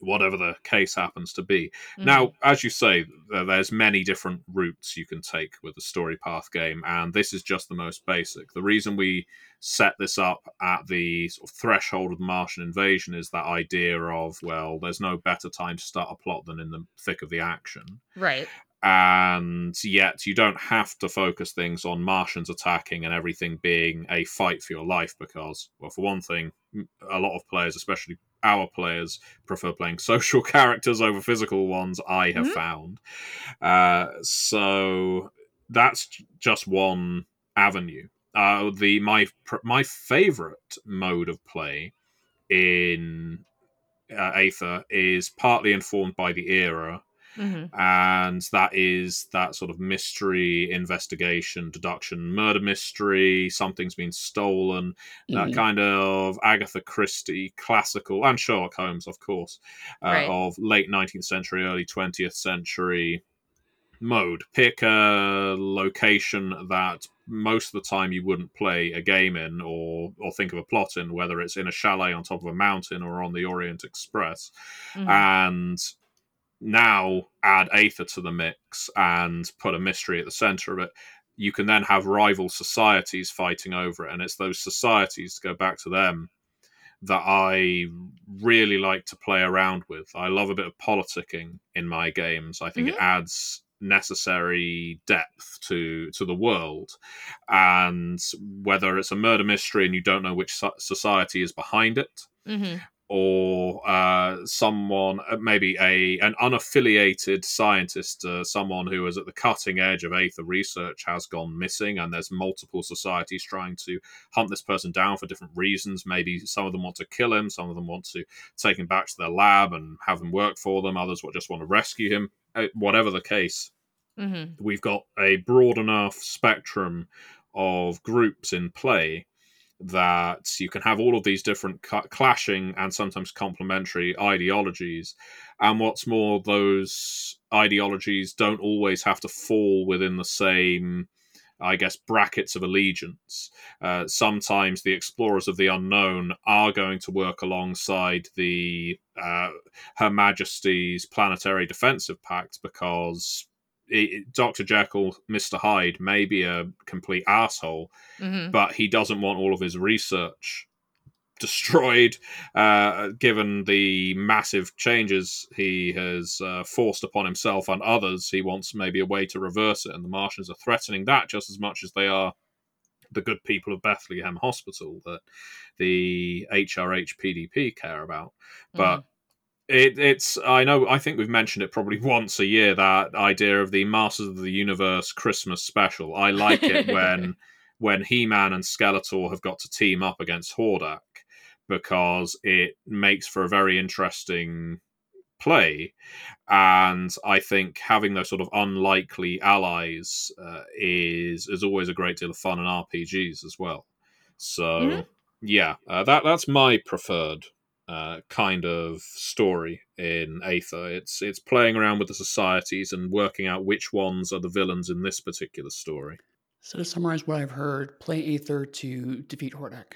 Whatever the case happens to be. Mhm. Now, as you say, there's many different routes you can take with the story path game, and this is just the most basic. The reason we set this up at the sort of threshold of the Martian invasion is that idea of, well, there's no better time to start a plot than in the thick of the action. right. And yet, you don't have to focus things on Martians attacking and everything being a fight for your life because, well, for one thing, a lot of players, especially our players, prefer playing social characters over physical ones, I have Mhm. found. Uh, so that's just one avenue. Uh, the my my favorite mode of play in uh, Aether is partly informed by the era hmm and that is that sort of mystery investigation deduction murder mystery something's been stolen that Mhm. kind of agatha christie classical and sherlock holmes of course uh, Right. of late 19th century early 20th century mode pick a location that most of the time you wouldn't play a game in or or think of a plot in whether it's in a chalet on top of a mountain or on the orient express hmm and now add Aether to the mix and put a mystery at the center of it, you can then have rival societies fighting over it. And it's those societies, to go back to them, that I really like to play around with. I love a bit of politicking in my games. I think it adds necessary depth to to the world and whether it's a murder mystery and you don't know which society is behind it hmm or uh, someone, uh, maybe a an unaffiliated scientist, uh, someone who is at the cutting edge of Aether research, has gone missing, and there's multiple societies trying to hunt this person down for different reasons. Maybe some of them want to kill him, some of them want to take him back to their lab and have him work for them. Others just want to rescue him. Uh, whatever the case, hmm we've got a broad enough spectrum of groups in play that you can have all of these different clashing and sometimes complementary ideologies. And what's more, those ideologies don't always have to fall within the same. I guess brackets of allegiance. Uh, sometimes the explorers of the unknown are going to work alongside the uh, Her Majesty's Planetary Defensive Pact because Dr. Jekyll, Mr. Hyde may be a complete asshole, hmm but he doesn't want all of his research destroyed. Uh, given the massive changes he has uh, forced upon himself and others, he wants maybe a way to reverse it, and the Martians are threatening that just as much as they are the good people of Bethlehem Hospital that the HRH PDP care about. But it, it's I know I think we've mentioned it probably once a year that idea of the Masters of the Universe Christmas special. I like it when when He Man and Skeletor have got to team up against Hordak because it makes for a very interesting play. And I think having those sort of unlikely allies uh, is is always a great deal of fun in RPGs as well. So Mhm. yeah, uh, that that's my preferred uh, kind of story in Aether. It's it's playing around with the societies and working out which ones are the villains in this particular story. So to summarize what I've heard, play Aether to defeat Hordak.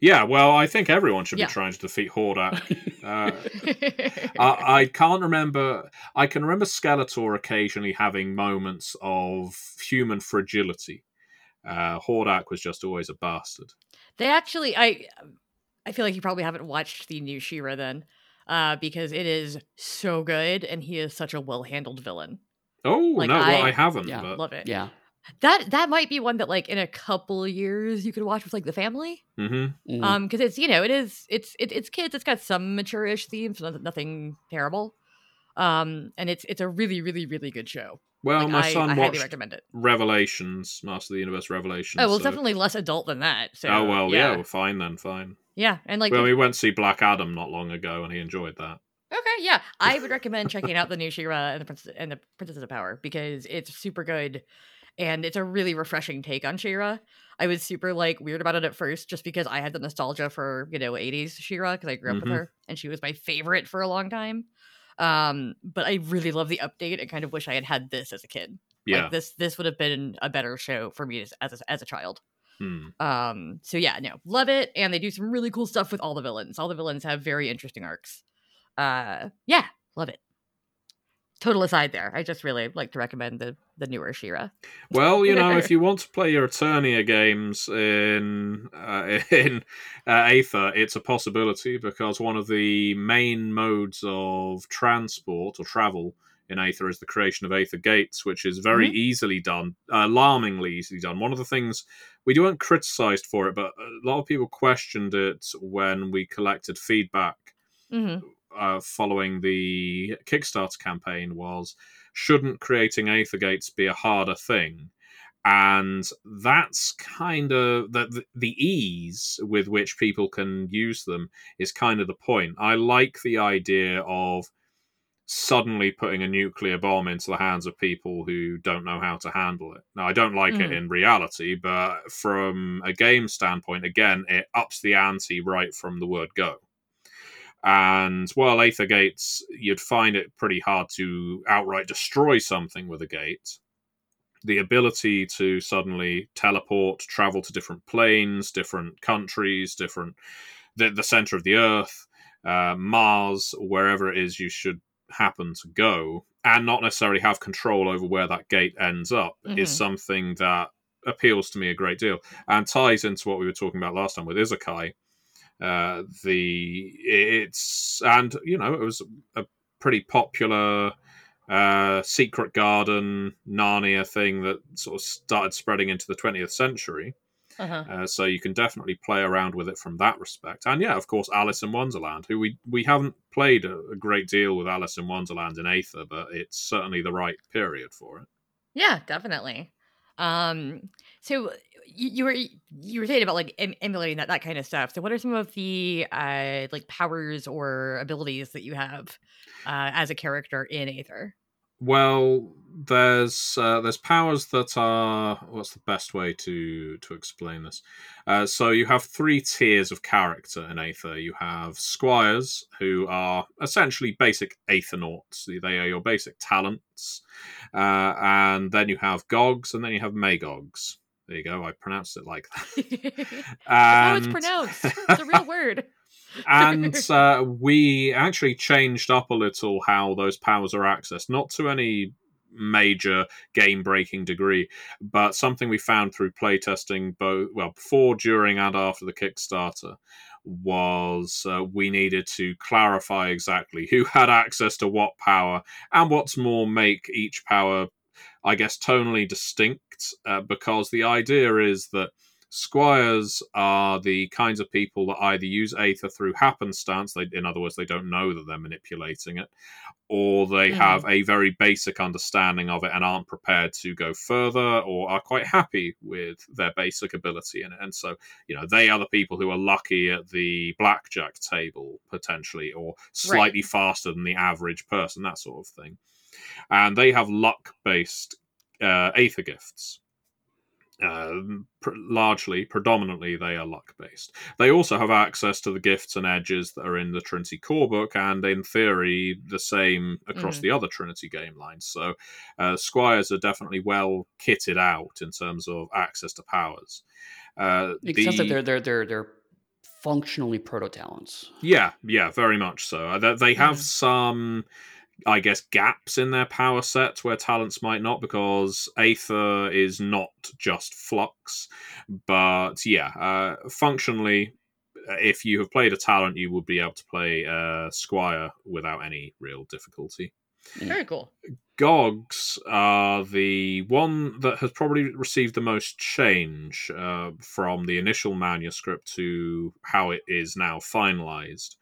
Yeah, well, I think everyone should Yeah. be trying to defeat Hordak. Uh, I, I can't remember. I can remember Skeletor occasionally having moments of human fragility. Uh, Hordak was just always a bastard. They actually, I, I feel like you probably haven't watched the new She-Ra then, uh, because it is so good, and he is such a well-handled villain. Oh Like, no, well, I- I haven't. Yeah, but, Love it. Yeah. That that might be one that like in a couple years you could watch with like the family. hmm Mm. Um, because it's you know it is it's it, it's kids. It's got some mature-ish themes, nothing, nothing terrible. Um, and it's it's a really really really good show. Well, Like, my I, son I highly watched recommend it. Revelations, Master of the Universe Revelations. Oh well, so- definitely less adult than that. So oh well, yeah, yeah, well, fine then, fine. yeah, and like well, the- we went to see Black Adam not long ago, and he enjoyed that. Okay, yeah, I would recommend checking out the new She-Ra and the Princess and the Princess of Power because it's super good, and it's a really refreshing take on She-Ra. I was super like weird about it at first, just because I had the nostalgia for you know '80s She-Ra because I grew up Mhm. with her and she was my favorite for a long time. Um, but I really love the update and kind of wish I had had this as a kid. Yeah. Like this, this would have been a better show for me as as a, as a child. Hmm. Um, so yeah, no, love it, and they do some really cool stuff with all the villains. All the villains have very interesting arcs. Uh, yeah, love it. Total aside there, I just really like to recommend the the newer She-Ra. Well, you know, if you want to play your Eternia games in uh, in uh, Aether, it's a possibility because one of the main modes of transport or travel in Aether is the creation of Aether gates, which is very easily done, alarmingly easily done. One of the things we weren't criticized for it, but a lot of people questioned it when we collected feedback hmm uh, following the Kickstarter campaign was shouldn't creating Aether gates be a harder thing? And that's kind of the, the ease with which people can use them is kind of the point. I like the idea of suddenly putting a nuclear bomb into the hands of people who don't know how to handle it. Now, I don't like it Mm. in reality, but from a game standpoint, again, it ups the ante right from the word go. And while Aether gates, you'd find it pretty hard to outright destroy something with a gate. The ability to suddenly teleport, travel to different planes, different countries, different the, the center of the Earth, uh, Mars, wherever it is you should happen to go, and not necessarily have control over where that gate ends up, is Mhm. something that appeals to me a great deal and ties into what we were talking about last time with isekai uh, the it's and you know it was a pretty popular uh, secret garden Narnia thing that sort of started spreading into the 20th century. Uh-huh. Uh, so you can definitely play around with it from that respect. And yeah, of course, Alice in Wonderland, who we we haven't played a, a great deal with Alice in Wonderland in Aether, but it's certainly the right period for it. Yeah, definitely. Um, so you, were you were saying about like em- emulating that that kind of stuff. So what are some of the uh like powers or abilities that you have uh as a character in Aether? Well, there's uh, there's powers that are what's the best way to to explain this? Uh, so you have three tiers of character in Aether. You have squires, who are essentially basic Aethernauts. They are your basic talents, uh, and then you have gogs, and then you have magogs. There you go. I pronounced it like that. That's how it's pronounced. It's a real word. and uh, we actually changed up a little how those powers are accessed, not to any major game breaking degree. But something we found through playtesting, both well before, during, and after the Kickstarter, was uh, we needed to clarify exactly who had access to what power, and what's more, make each power, I guess, tonally distinct. Uh, because the idea is that Squires are the kinds of people that either use Aether through happenstance, they, in other words, they don't know that they're manipulating it, or they mm. have a very basic understanding of it and aren't prepared to go further, or are quite happy with their basic ability in it. And so, you know, they are the people who are lucky at the blackjack table, potentially, or slightly right. faster than the average person, that sort of thing. And they have luck based uh, Aether gifts. Um, pr- largely, predominantly, they are luck based. They also have access to the gifts and edges that are in the Trinity core book, and in theory, the same across mm. the other Trinity game lines. So, uh, Squires are definitely well kitted out in terms of access to powers. Uh, the... they're they're they're they're functionally proto talents. Yeah, yeah, very much so. Uh, they have mm. some I guess, gaps in their power sets where talents might not, because Aether is not just Flux. But yeah, uh, functionally, if you have played a talent, you would be able to play uh, Squire without any real difficulty. Very cool. Gogs are the one that has probably received the most change uh, from the initial manuscript to how it is now finalized.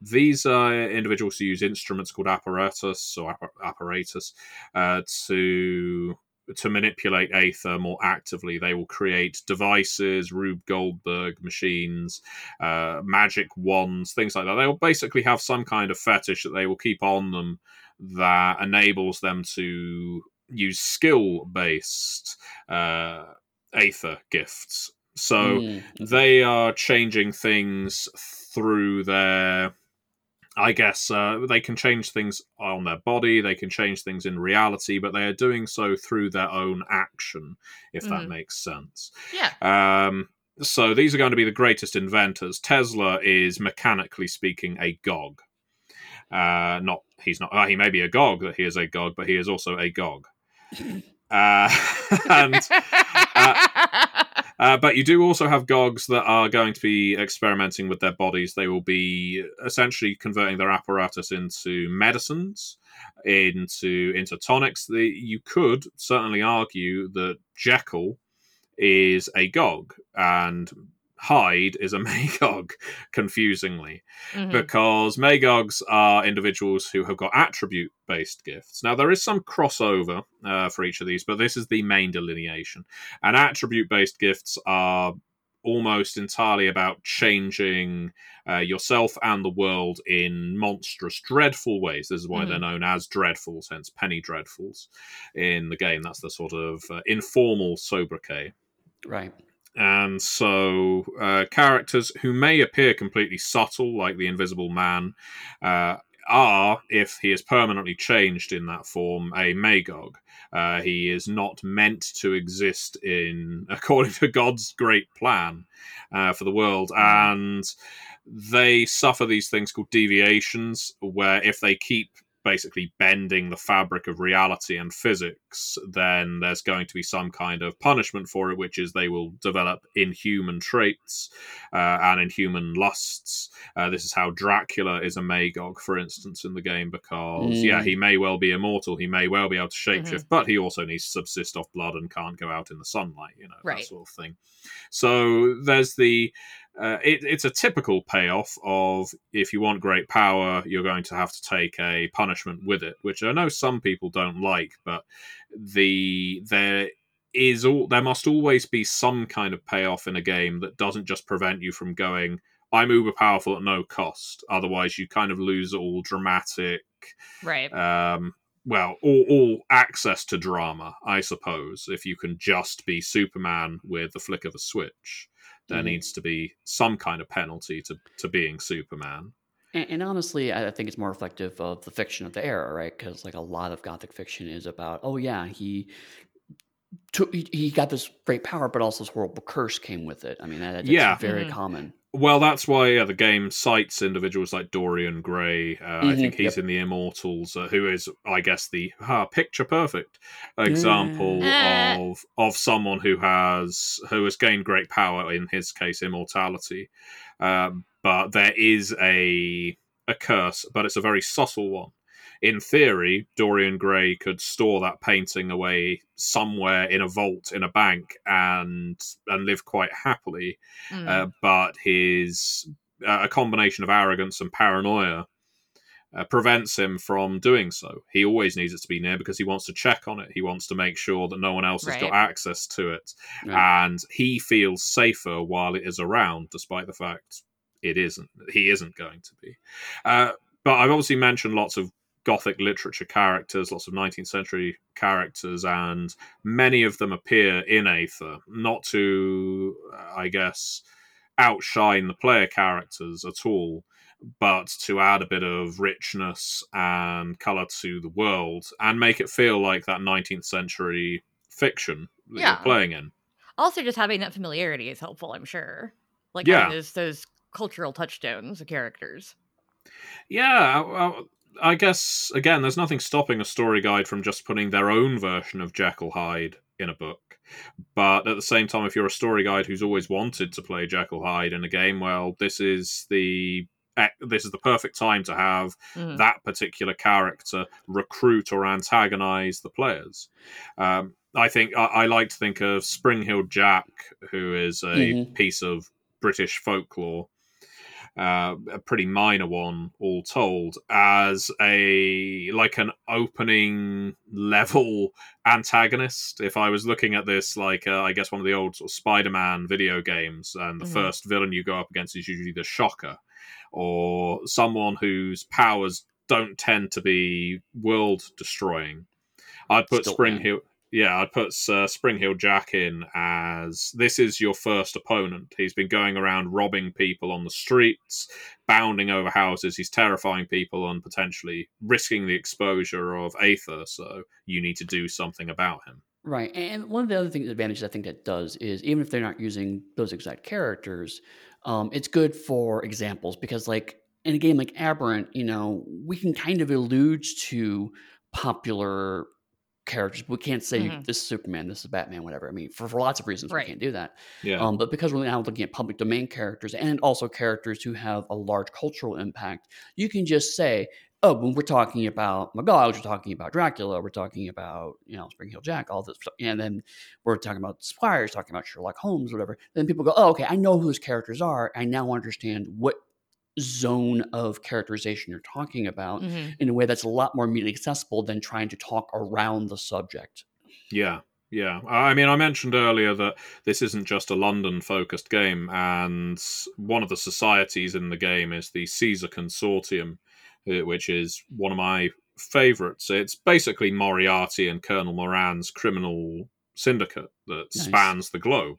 These are individuals who use instruments called apparatus or apparatus uh, to to manipulate Aether more actively. They will create devices, Rube Goldberg machines, uh, magic wands, things like that. They will basically have some kind of fetish that they will keep on them that enables them to use skill based uh, Aether gifts. So mm. they are changing things through their. I guess uh, they can change things on their body, they can change things in reality, but they are doing so through their own action, if mm. that mm-hmm. makes sense. Yeah. Um, so these are going to be the greatest inventors. Tesla is, mechanically speaking, a Gog. Uh, not he's not. Uh, he may be a Gog that he is a Gog, but he is also a Gog. Uh, and uh, uh, but you do also have Gogs that are going to be experimenting with their bodies. They will be essentially converting their apparatus into medicines, into into tonics. The, you could certainly argue that Jekyll is a Gog, and Hyde is a Magog, confusingly, mm-hmm. because Magogs are individuals who have got attribute based gifts. Now, there is some crossover uh, for each of these, but this is the main delineation. And attribute based gifts are almost entirely about changing uh, yourself and the world in monstrous, dreadful ways. This is why mm-hmm. they're known as dreadfuls, hence penny dreadfuls in the game. That's the sort of uh, informal sobriquet. Right. And so, uh, characters who may appear completely subtle, like the Invisible Man, uh, are, if he is permanently changed in that form, a Magog. Uh, he is not meant to exist in according to God's great plan uh, for the world, mm-hmm. and they suffer these things called deviations, where if they keep basically bending the fabric of reality and physics, then there's going to be some kind of punishment for it, which is they will develop inhuman traits uh, and inhuman lusts. Uh, this is how Dracula is a Magog, for instance, in the game, because, mm. yeah, he may well be immortal, he may well be able to shapeshift, mm-hmm. but he also needs to subsist off blood and can't go out in the sunlight, you know, right. that sort of thing. So there's the uh, it, it's a typical payoff of if you want great power, you're going to have to take a punishment with it, which I know some people don't like, but the there is all there must always be some kind of payoff in a game that doesn't just prevent you from going. I'm uber powerful at no cost. Otherwise, you kind of lose all dramatic, right? Um, well, all, all access to drama, I suppose. If you can just be Superman with the flick of a switch there mm. needs to be some kind of penalty to, to being Superman. And, and, honestly, I think it's more reflective of the fiction of the era, right? Because like a lot of Gothic fiction is about, oh yeah, he to, he, he got this great power, but also this horrible curse came with it. I mean, that, that's Yeah. very Mhm. common. Well, that's why yeah, the game cites individuals like Dorian Gray. Uh, I Mhm, think he's in the Immortals, uh, who is, I guess, the ah, picture perfect example of of someone who has who has gained great power. In his case, immortality. Um, but there is a a curse, but it's a very subtle one. In theory, Dorian Gray could store that painting away somewhere in a vault in a bank and and live quite happily Mm. uh, but his uh, a combination of arrogance and paranoia uh, prevents him from doing so. He always needs it to be near because he wants to check on it. He wants to make sure that no one else has got access to it, Right. and he feels safer while it is around, despite the fact it isn't. He isn't going to be. Uh, but I've obviously mentioned lots of Gothic literature characters, lots of 19th century characters, and many of them appear in Aether, not to, uh, I guess, outshine the player characters at all, but to add a bit of richness and colour to the world and make it feel like that 19th century fiction that Yeah. you're playing in. also, just having that familiarity is helpful. I'm sure. Like Yeah. those those cultural touchstones of characters. Yeah, well, I guess again, there's nothing stopping a story guide from just putting their own version of Jekyll Hyde in a book. But at the same time, if you're a story guide who's always wanted to play Jekyll Hyde in a game, well, this is the this is the perfect time to have Mhm. that particular character recruit or antagonize the players. Um, I think I, I like to think of Spring-heeled Jack, who is a Mhm. piece of British folklore, uh, a pretty minor one, all told, as a like an opening level antagonist. If I was looking at this, like uh, I guess one of the old sort of Spider-Man video games, and the Mhm. first villain you go up against is usually the Shocker, or someone whose powers don't tend to be world destroying. I'd put Still Spring. Hill. Yeah, I'd put uh, Spring-heeled Jack in as this is your first opponent. He's been going around robbing people on the streets, bounding over houses. He's terrifying people and potentially risking the exposure of Aether. So you need to do something about him. Right. And one of the other things advantages I think that does is even if they're not using those exact characters, um, it's good for examples because like in a game like Aberrant, you know, we can kind of allude to popular characters. We can't say Mhm. this is Superman, this is Batman, whatever. I mean, for, for lots of reasons Right. we can't do that. Yeah. Um, but because we're now looking at public domain characters and also characters who have a large cultural impact, you can just say, oh, when we're talking about Magogs, we're talking about Dracula, we're talking about, you know, Spring-heeled Jack, all this stuff. And then we're talking about Squires, talking about Sherlock Holmes, whatever. Then people go, oh, okay, I know who those characters are. I now understand what zone of characterization you're talking about Mhm. in a way that's a lot more immediately accessible than trying to talk around the subject. Yeah, yeah. I mean, I mentioned earlier that this isn't just a London focused game, and one of the societies in the game is the Caesar Consortium, uh, which is one of my favorites. It's basically Moriarty and Colonel Moran's criminal syndicate that Nice. spans the globe.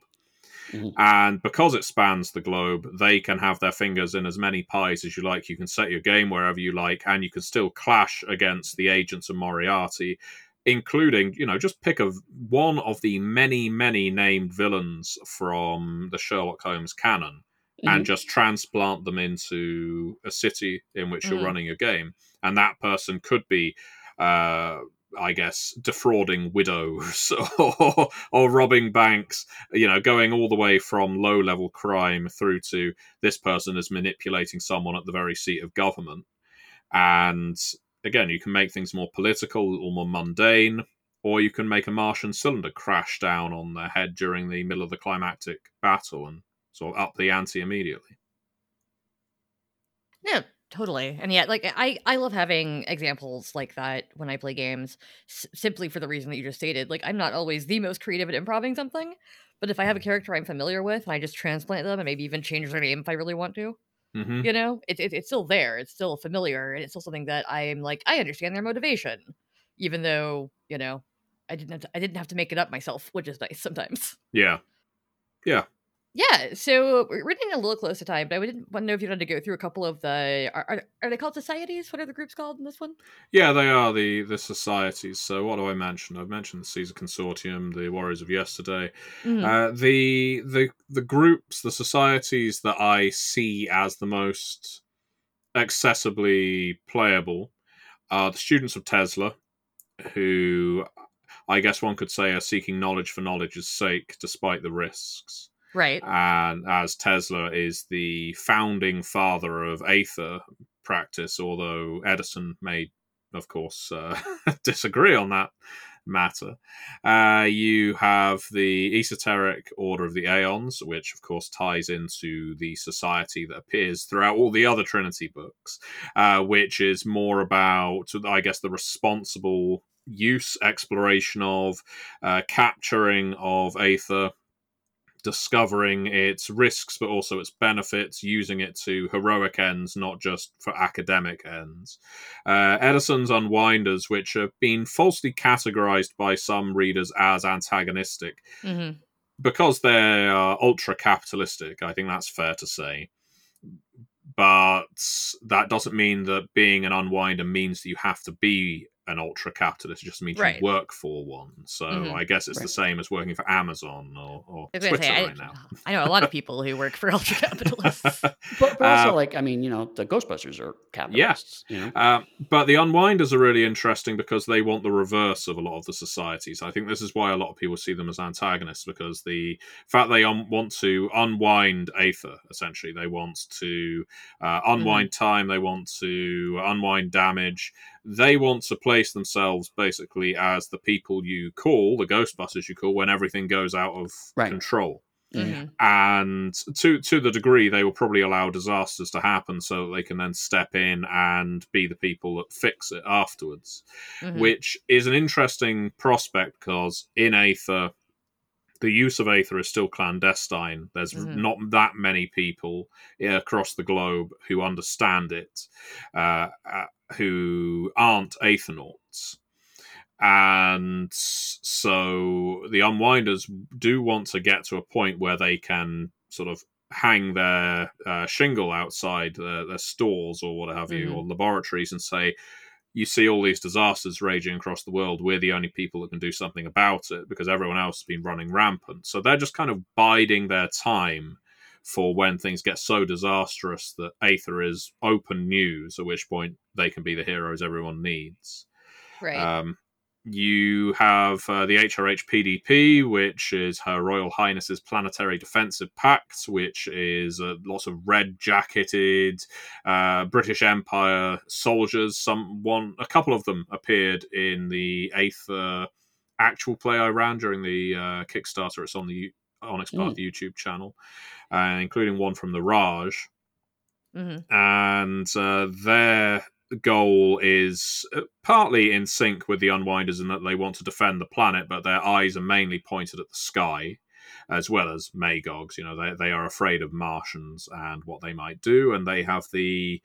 Mhm. And because it spans the globe, they can have their fingers in as many pies as you like. You can set your game wherever you like, and you can still clash against the agents of Moriarty, including, you know, just pick of one of the many, many named villains from the Sherlock Holmes canon and just transplant them into a city in which you're Mhm. running a game. And that person could be, uh, I guess, defrauding widows or, or robbing banks, you know, going all the way from low level crime through to this person is manipulating someone at the very seat of government. And again, you can make things more political or more mundane, or you can make a Martian cylinder crash down on their head during the middle of the climactic battle and sort of up the ante immediately. Yeah, totally. And yet, like I, I love having examples like that when I play games, s- simply for the reason that you just stated. Like I'm not always the most creative at improvising something, but if I have a character I'm familiar with and I just transplant them and maybe even change their name if I really want to, hmm you know, it, it, it's still there. It's still familiar, and it's still something that I'm like I understand their motivation, even though you know I didn't have to, I didn't have to make it up myself, which is nice sometimes. Yeah. Yeah. Yeah, so we're getting a little close to time, but I didn't want to know if you wanted to go through a couple of the are, are, are they called societies? What are the groups called in this one? Yeah, they are the the societies. So what do I mention? I've mentioned the Caesar Consortium, the Warriors of Yesterday, Mhm. uh, the the the groups, the societies that I see as the most accessibly playable are the students of Tesla, who I guess one could say are seeking knowledge for knowledge's sake, despite the risks. Right. and as Tesla is the founding father of Aether practice, although Edison may, of course, uh, disagree on that matter. Uh, you have the esoteric Order of the Aeons, which, of course, ties into the society that appears throughout all the other Trinity books, uh, which is more about, I guess, the responsible use, exploration of, uh, capturing of Aether discovering its risks but also its benefits, using it to heroic ends, not just for academic ends. Uh, Edison's Unwinders, which have been falsely categorized by some readers as antagonistic, hmm because they are ultra capitalistic, I think that's fair to say. But that doesn't mean that being an unwinder means that you have to be an ultra capitalist. It just means Right. you work for one. So Mhm. I guess it's the same as working for Amazon or, or I Twitter say, right now. I, I know a lot of people who work for ultra capitalists. But, but also, Uh, like, I mean, you know, the Ghostbusters are capitalists. You know, Uh, but the unwinders are really interesting because they want the reverse of a lot of the societies. I think this is why a lot of people see them as antagonists because the fact they un- want to unwind Aether, essentially, they want to uh, unwind time, they want to unwind damage, they want to place themselves basically as the people you call, the Ghostbusters you call, when everything goes out of Right. control Yeah. Mhm. and to to the degree they will probably allow disasters to happen so that they can then step in and be the people that fix it afterwards Mhm. which is an interesting prospect because in aether the use of aether is still clandestine there's Mhm. not that many people across the globe who understand it uh, uh, who aren't aethernauts and so the unwinders do want to get to a point where they can sort of hang their uh, shingle outside their, their stores or what have you Mhm. or laboratories and say you see all these disasters raging across the world. We're the only people that can do something about it because everyone else has been running rampant. So they're just kind of biding their time for when things get so disastrous that aether is open news at which point they can be the heroes everyone needs. Right. um, you have uh, the HRH PDP, which is Her Royal Highness's Planetary Defensive Pact, which is uh, lots of red jacketed uh, British Empire soldiers. Some one, a couple of them appeared in the Aether actual play I ran during the uh, Kickstarter. It's on the Onyx Path YouTube channel, uh, including one from the Raj Mhm. and uh, their goal is uh, partly in sync with the Unwinders in that they want to defend the planet, but their eyes are mainly pointed at the sky, as well as Magogs. You know, they they are afraid of Martians and what they might do, and they have the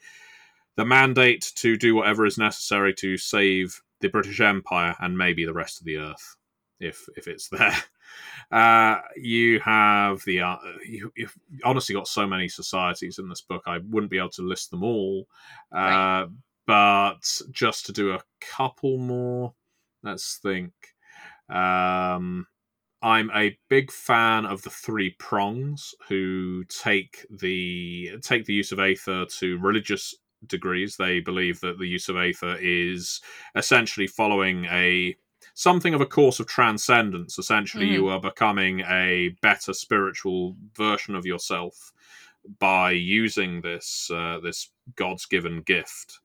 the mandate to do whatever is necessary to save the British Empire and maybe the rest of the Earth, if if it's there. Uh, you have the uh, you, you've honestly got so many societies in this book. I wouldn't be able to list them all, uh, Right. But just to do a couple more, let's think. Um, I'm a big fan of the three prongs who take the take the use of aether to religious degrees. They believe that the use of aether is essentially following a something of a course of transcendence. Essentially, you are becoming a better spiritual version of yourself by using this uh, this God's given gift.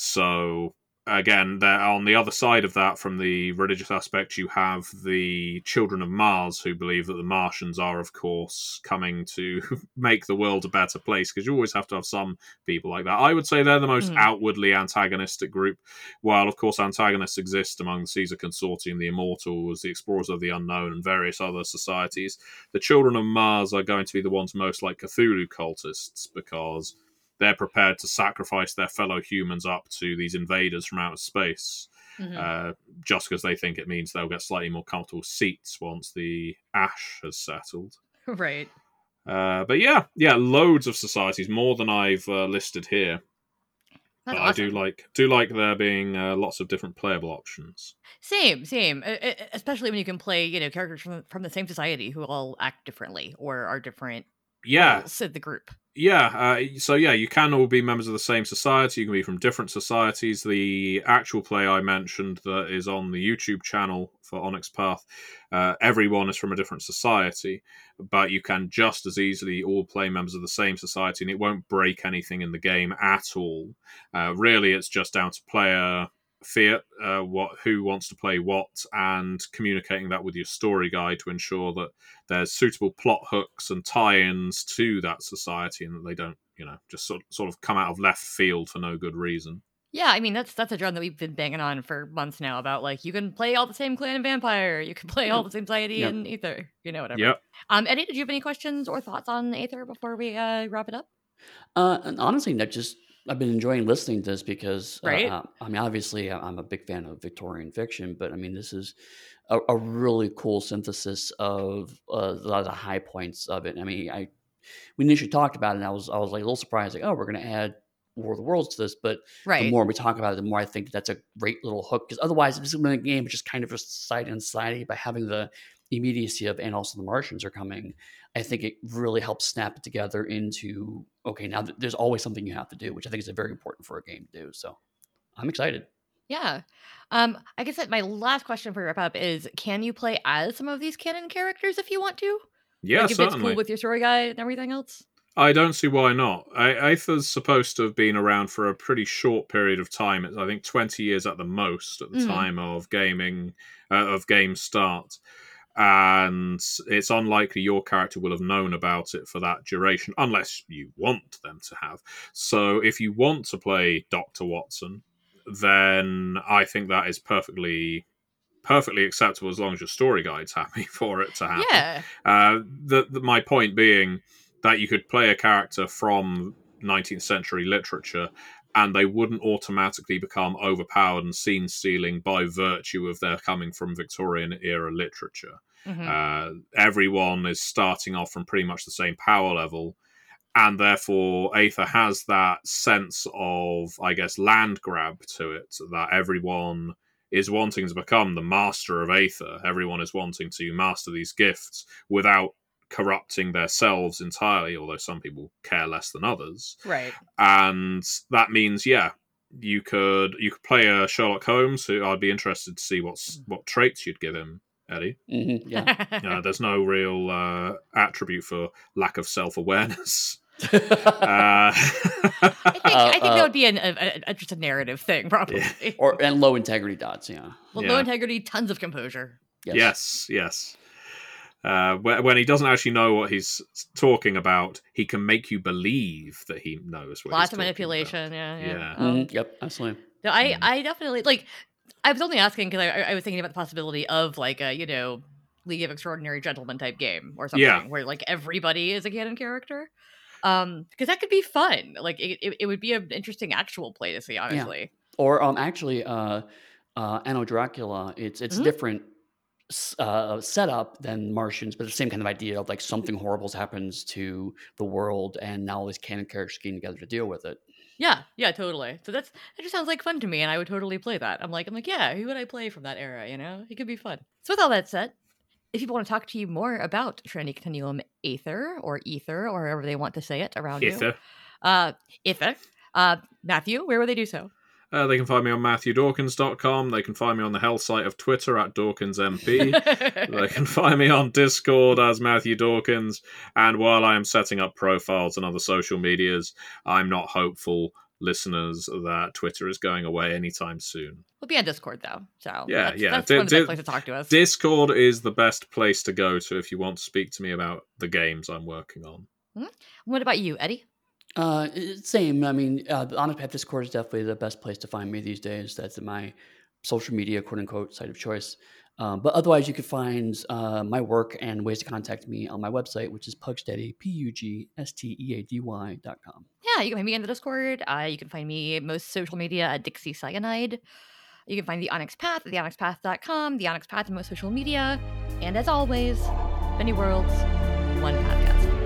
So again, there on the other side of that, from the religious aspect, you have the children of Mars who believe that the Martians are, of course, coming to make the world a better place. Because you always have to have some people like that. I would say they're the most Mhm. outwardly antagonistic group. While of course antagonists exist among the Caesar Consortium, the Immortals, the Explorers of the Unknown, and various other societies, the Children of Mars are going to be the ones most like Cthulhu cultists because they're prepared to sacrifice their fellow humans up to these invaders from outer space, Mhm. uh, just because they think it means they'll get slightly more comfortable seats once the ash has settled. right. Uh, but yeah, yeah, loads of societies, more than I've uh, listed here. But I do like do like there being uh, lots of different playable options. Same, same. Especially when you can play, you know, characters from from the same society who all act differently or are different Yeah, roles in the group. Yeah, uh, so yeah, you can all be members of the same society. You can be from different societies. The actual play I mentioned that is on the YouTube channel for Onyx Path, uh, everyone is from a different society, but you can just as easily all play members of the same society, and it won't break anything in the game at all. Uh, really, it's just down to player fiat, uh, what who wants to play what, and communicating that with your story guide to ensure that there's suitable plot hooks and tie-ins to that society, and that they don't, you know, just sort sort of come out of left field for no good reason. Yeah, I mean that's that's a drum that we've been banging on for months now about like you can play all the same clan and vampire, you can play all the same society Yep. and Aether, you know whatever. Yep. Um, Eddie, did you have any questions or thoughts on Aether before we uh, wrap it up? Uh, and honestly, that just I've been enjoying listening to this because, uh, Right. uh, I mean, obviously, I- I'm a big fan of Victorian fiction, but I mean, this is a, a really cool synthesis of uh, a lot of the high points of it. I mean, I we initially talked about it, and I was I was like a little surprised, like, oh, we're going to add War of the Worlds to this, but right. the more we talk about it, the more I think that's a great little hook. Because otherwise, this is the game is just kind of a society and society. By having the immediacy of and also the Martians are coming, I think it really helps snap it together into okay. Now th- there's always something you have to do, which I think is very important for a game to do. So I'm excited. Yeah. Um, I guess that my last question for wrap up is: Can you play as some of these canon characters if you want to? Yeah, like if certainly. it's cool with your story guide and everything else. I don't see why not. I, Aether's supposed to have been around for a pretty short period of time. It's, I think, 20 years at the most at the Mhm. time of gaming, uh, of game start. And it's unlikely your character will have known about it for that duration, unless you want them to have. So if you want to play Dr. Watson, then I think that is perfectly perfectly acceptable as long as your story guide's happy for it to happen. Yeah. Uh, the, the, my point being that you could play a character from 19th century literature and they wouldn't automatically become overpowered and scene stealing by virtue of their coming from Victorian era literature. Mhm. Uh, everyone is starting off from pretty much the same power level. And therefore, Aether has that sense of, I guess, land grab to it that everyone is wanting to become the master of Aether. Everyone is wanting to master these gifts without corrupting themselves entirely, although some people care less than others. Right. And that means, yeah, you could you could play a Sherlock Holmes. Who I'd be interested to see what's what traits you'd give him, Eddie. hmm yeah. Uh, there's no real uh, attribute for lack of self awareness. Uh, I think I think Uh, that uh, would be an, a, a, a- just a narrative thing, probably. or and low integrity dots. Yeah. well, yeah. low integrity, tons of composure. yes, yes. Uh, when he doesn't actually know what he's talking about, he can make you believe that he knows what. Lots he's of talking manipulation. Yeah, yeah. Yeah. Um, Mhm, Yep. Absolutely. No, I, Mm. I definitely like. I was only asking because I, I was thinking about the possibility of like a you know League of Extraordinary Gentlemen type game or something Yeah. where like everybody is a canon character. Um, because that could be fun. Like it, it, it would be an interesting actual play to see. Honestly, Or um, actually, uh, uh, Anno Dracula. It's it's Mhm. different uh, setup than Martians, but the same kind of idea of like something horrible happens to the world, and now all these canon characters getting together to deal with it. Yeah, yeah, totally. So that's that just sounds like fun to me, and I would totally play that. I'm like, I'm like, yeah, who would I play from that era? You know, it could be fun. So with all that said. If people want to talk to you more about Trinity Continuum Aether or Ether or however they want to say it around you, Ether. uh, Ether, uh, Matthew, where would they do so? Uh, they can find me on MatthewDawkins.com. They can find me on the hell site of Twitter at DawkinsMP. they can find me on Discord as Matthew Dawkins. And while I am setting up profiles and other social medias, I'm not hopeful, listeners, that Twitter is going away anytime soon. we'll be on Discord though, so Yeah, that's, yeah. that's Di- one of the best places to talk to us. Discord is the best place to go to if you want to speak to me about the games I'm working on. what about you, Eddie? Uh, same. I mean, uh, the Discord is definitely the best place to find me these days. That's my social media, quote unquote, site of choice. Um, but otherwise, you can find uh, my work and ways to contact me on my website, which is pugsteady, P U G S T E A D Y dot com. Yeah, you can find me in the Discord. Uh, you can find me most social media at Dixie Cyanide. You can find the Onyx Path at theonyxpath.com, the Onyx Path on most social media. And as always, many worlds, one podcast.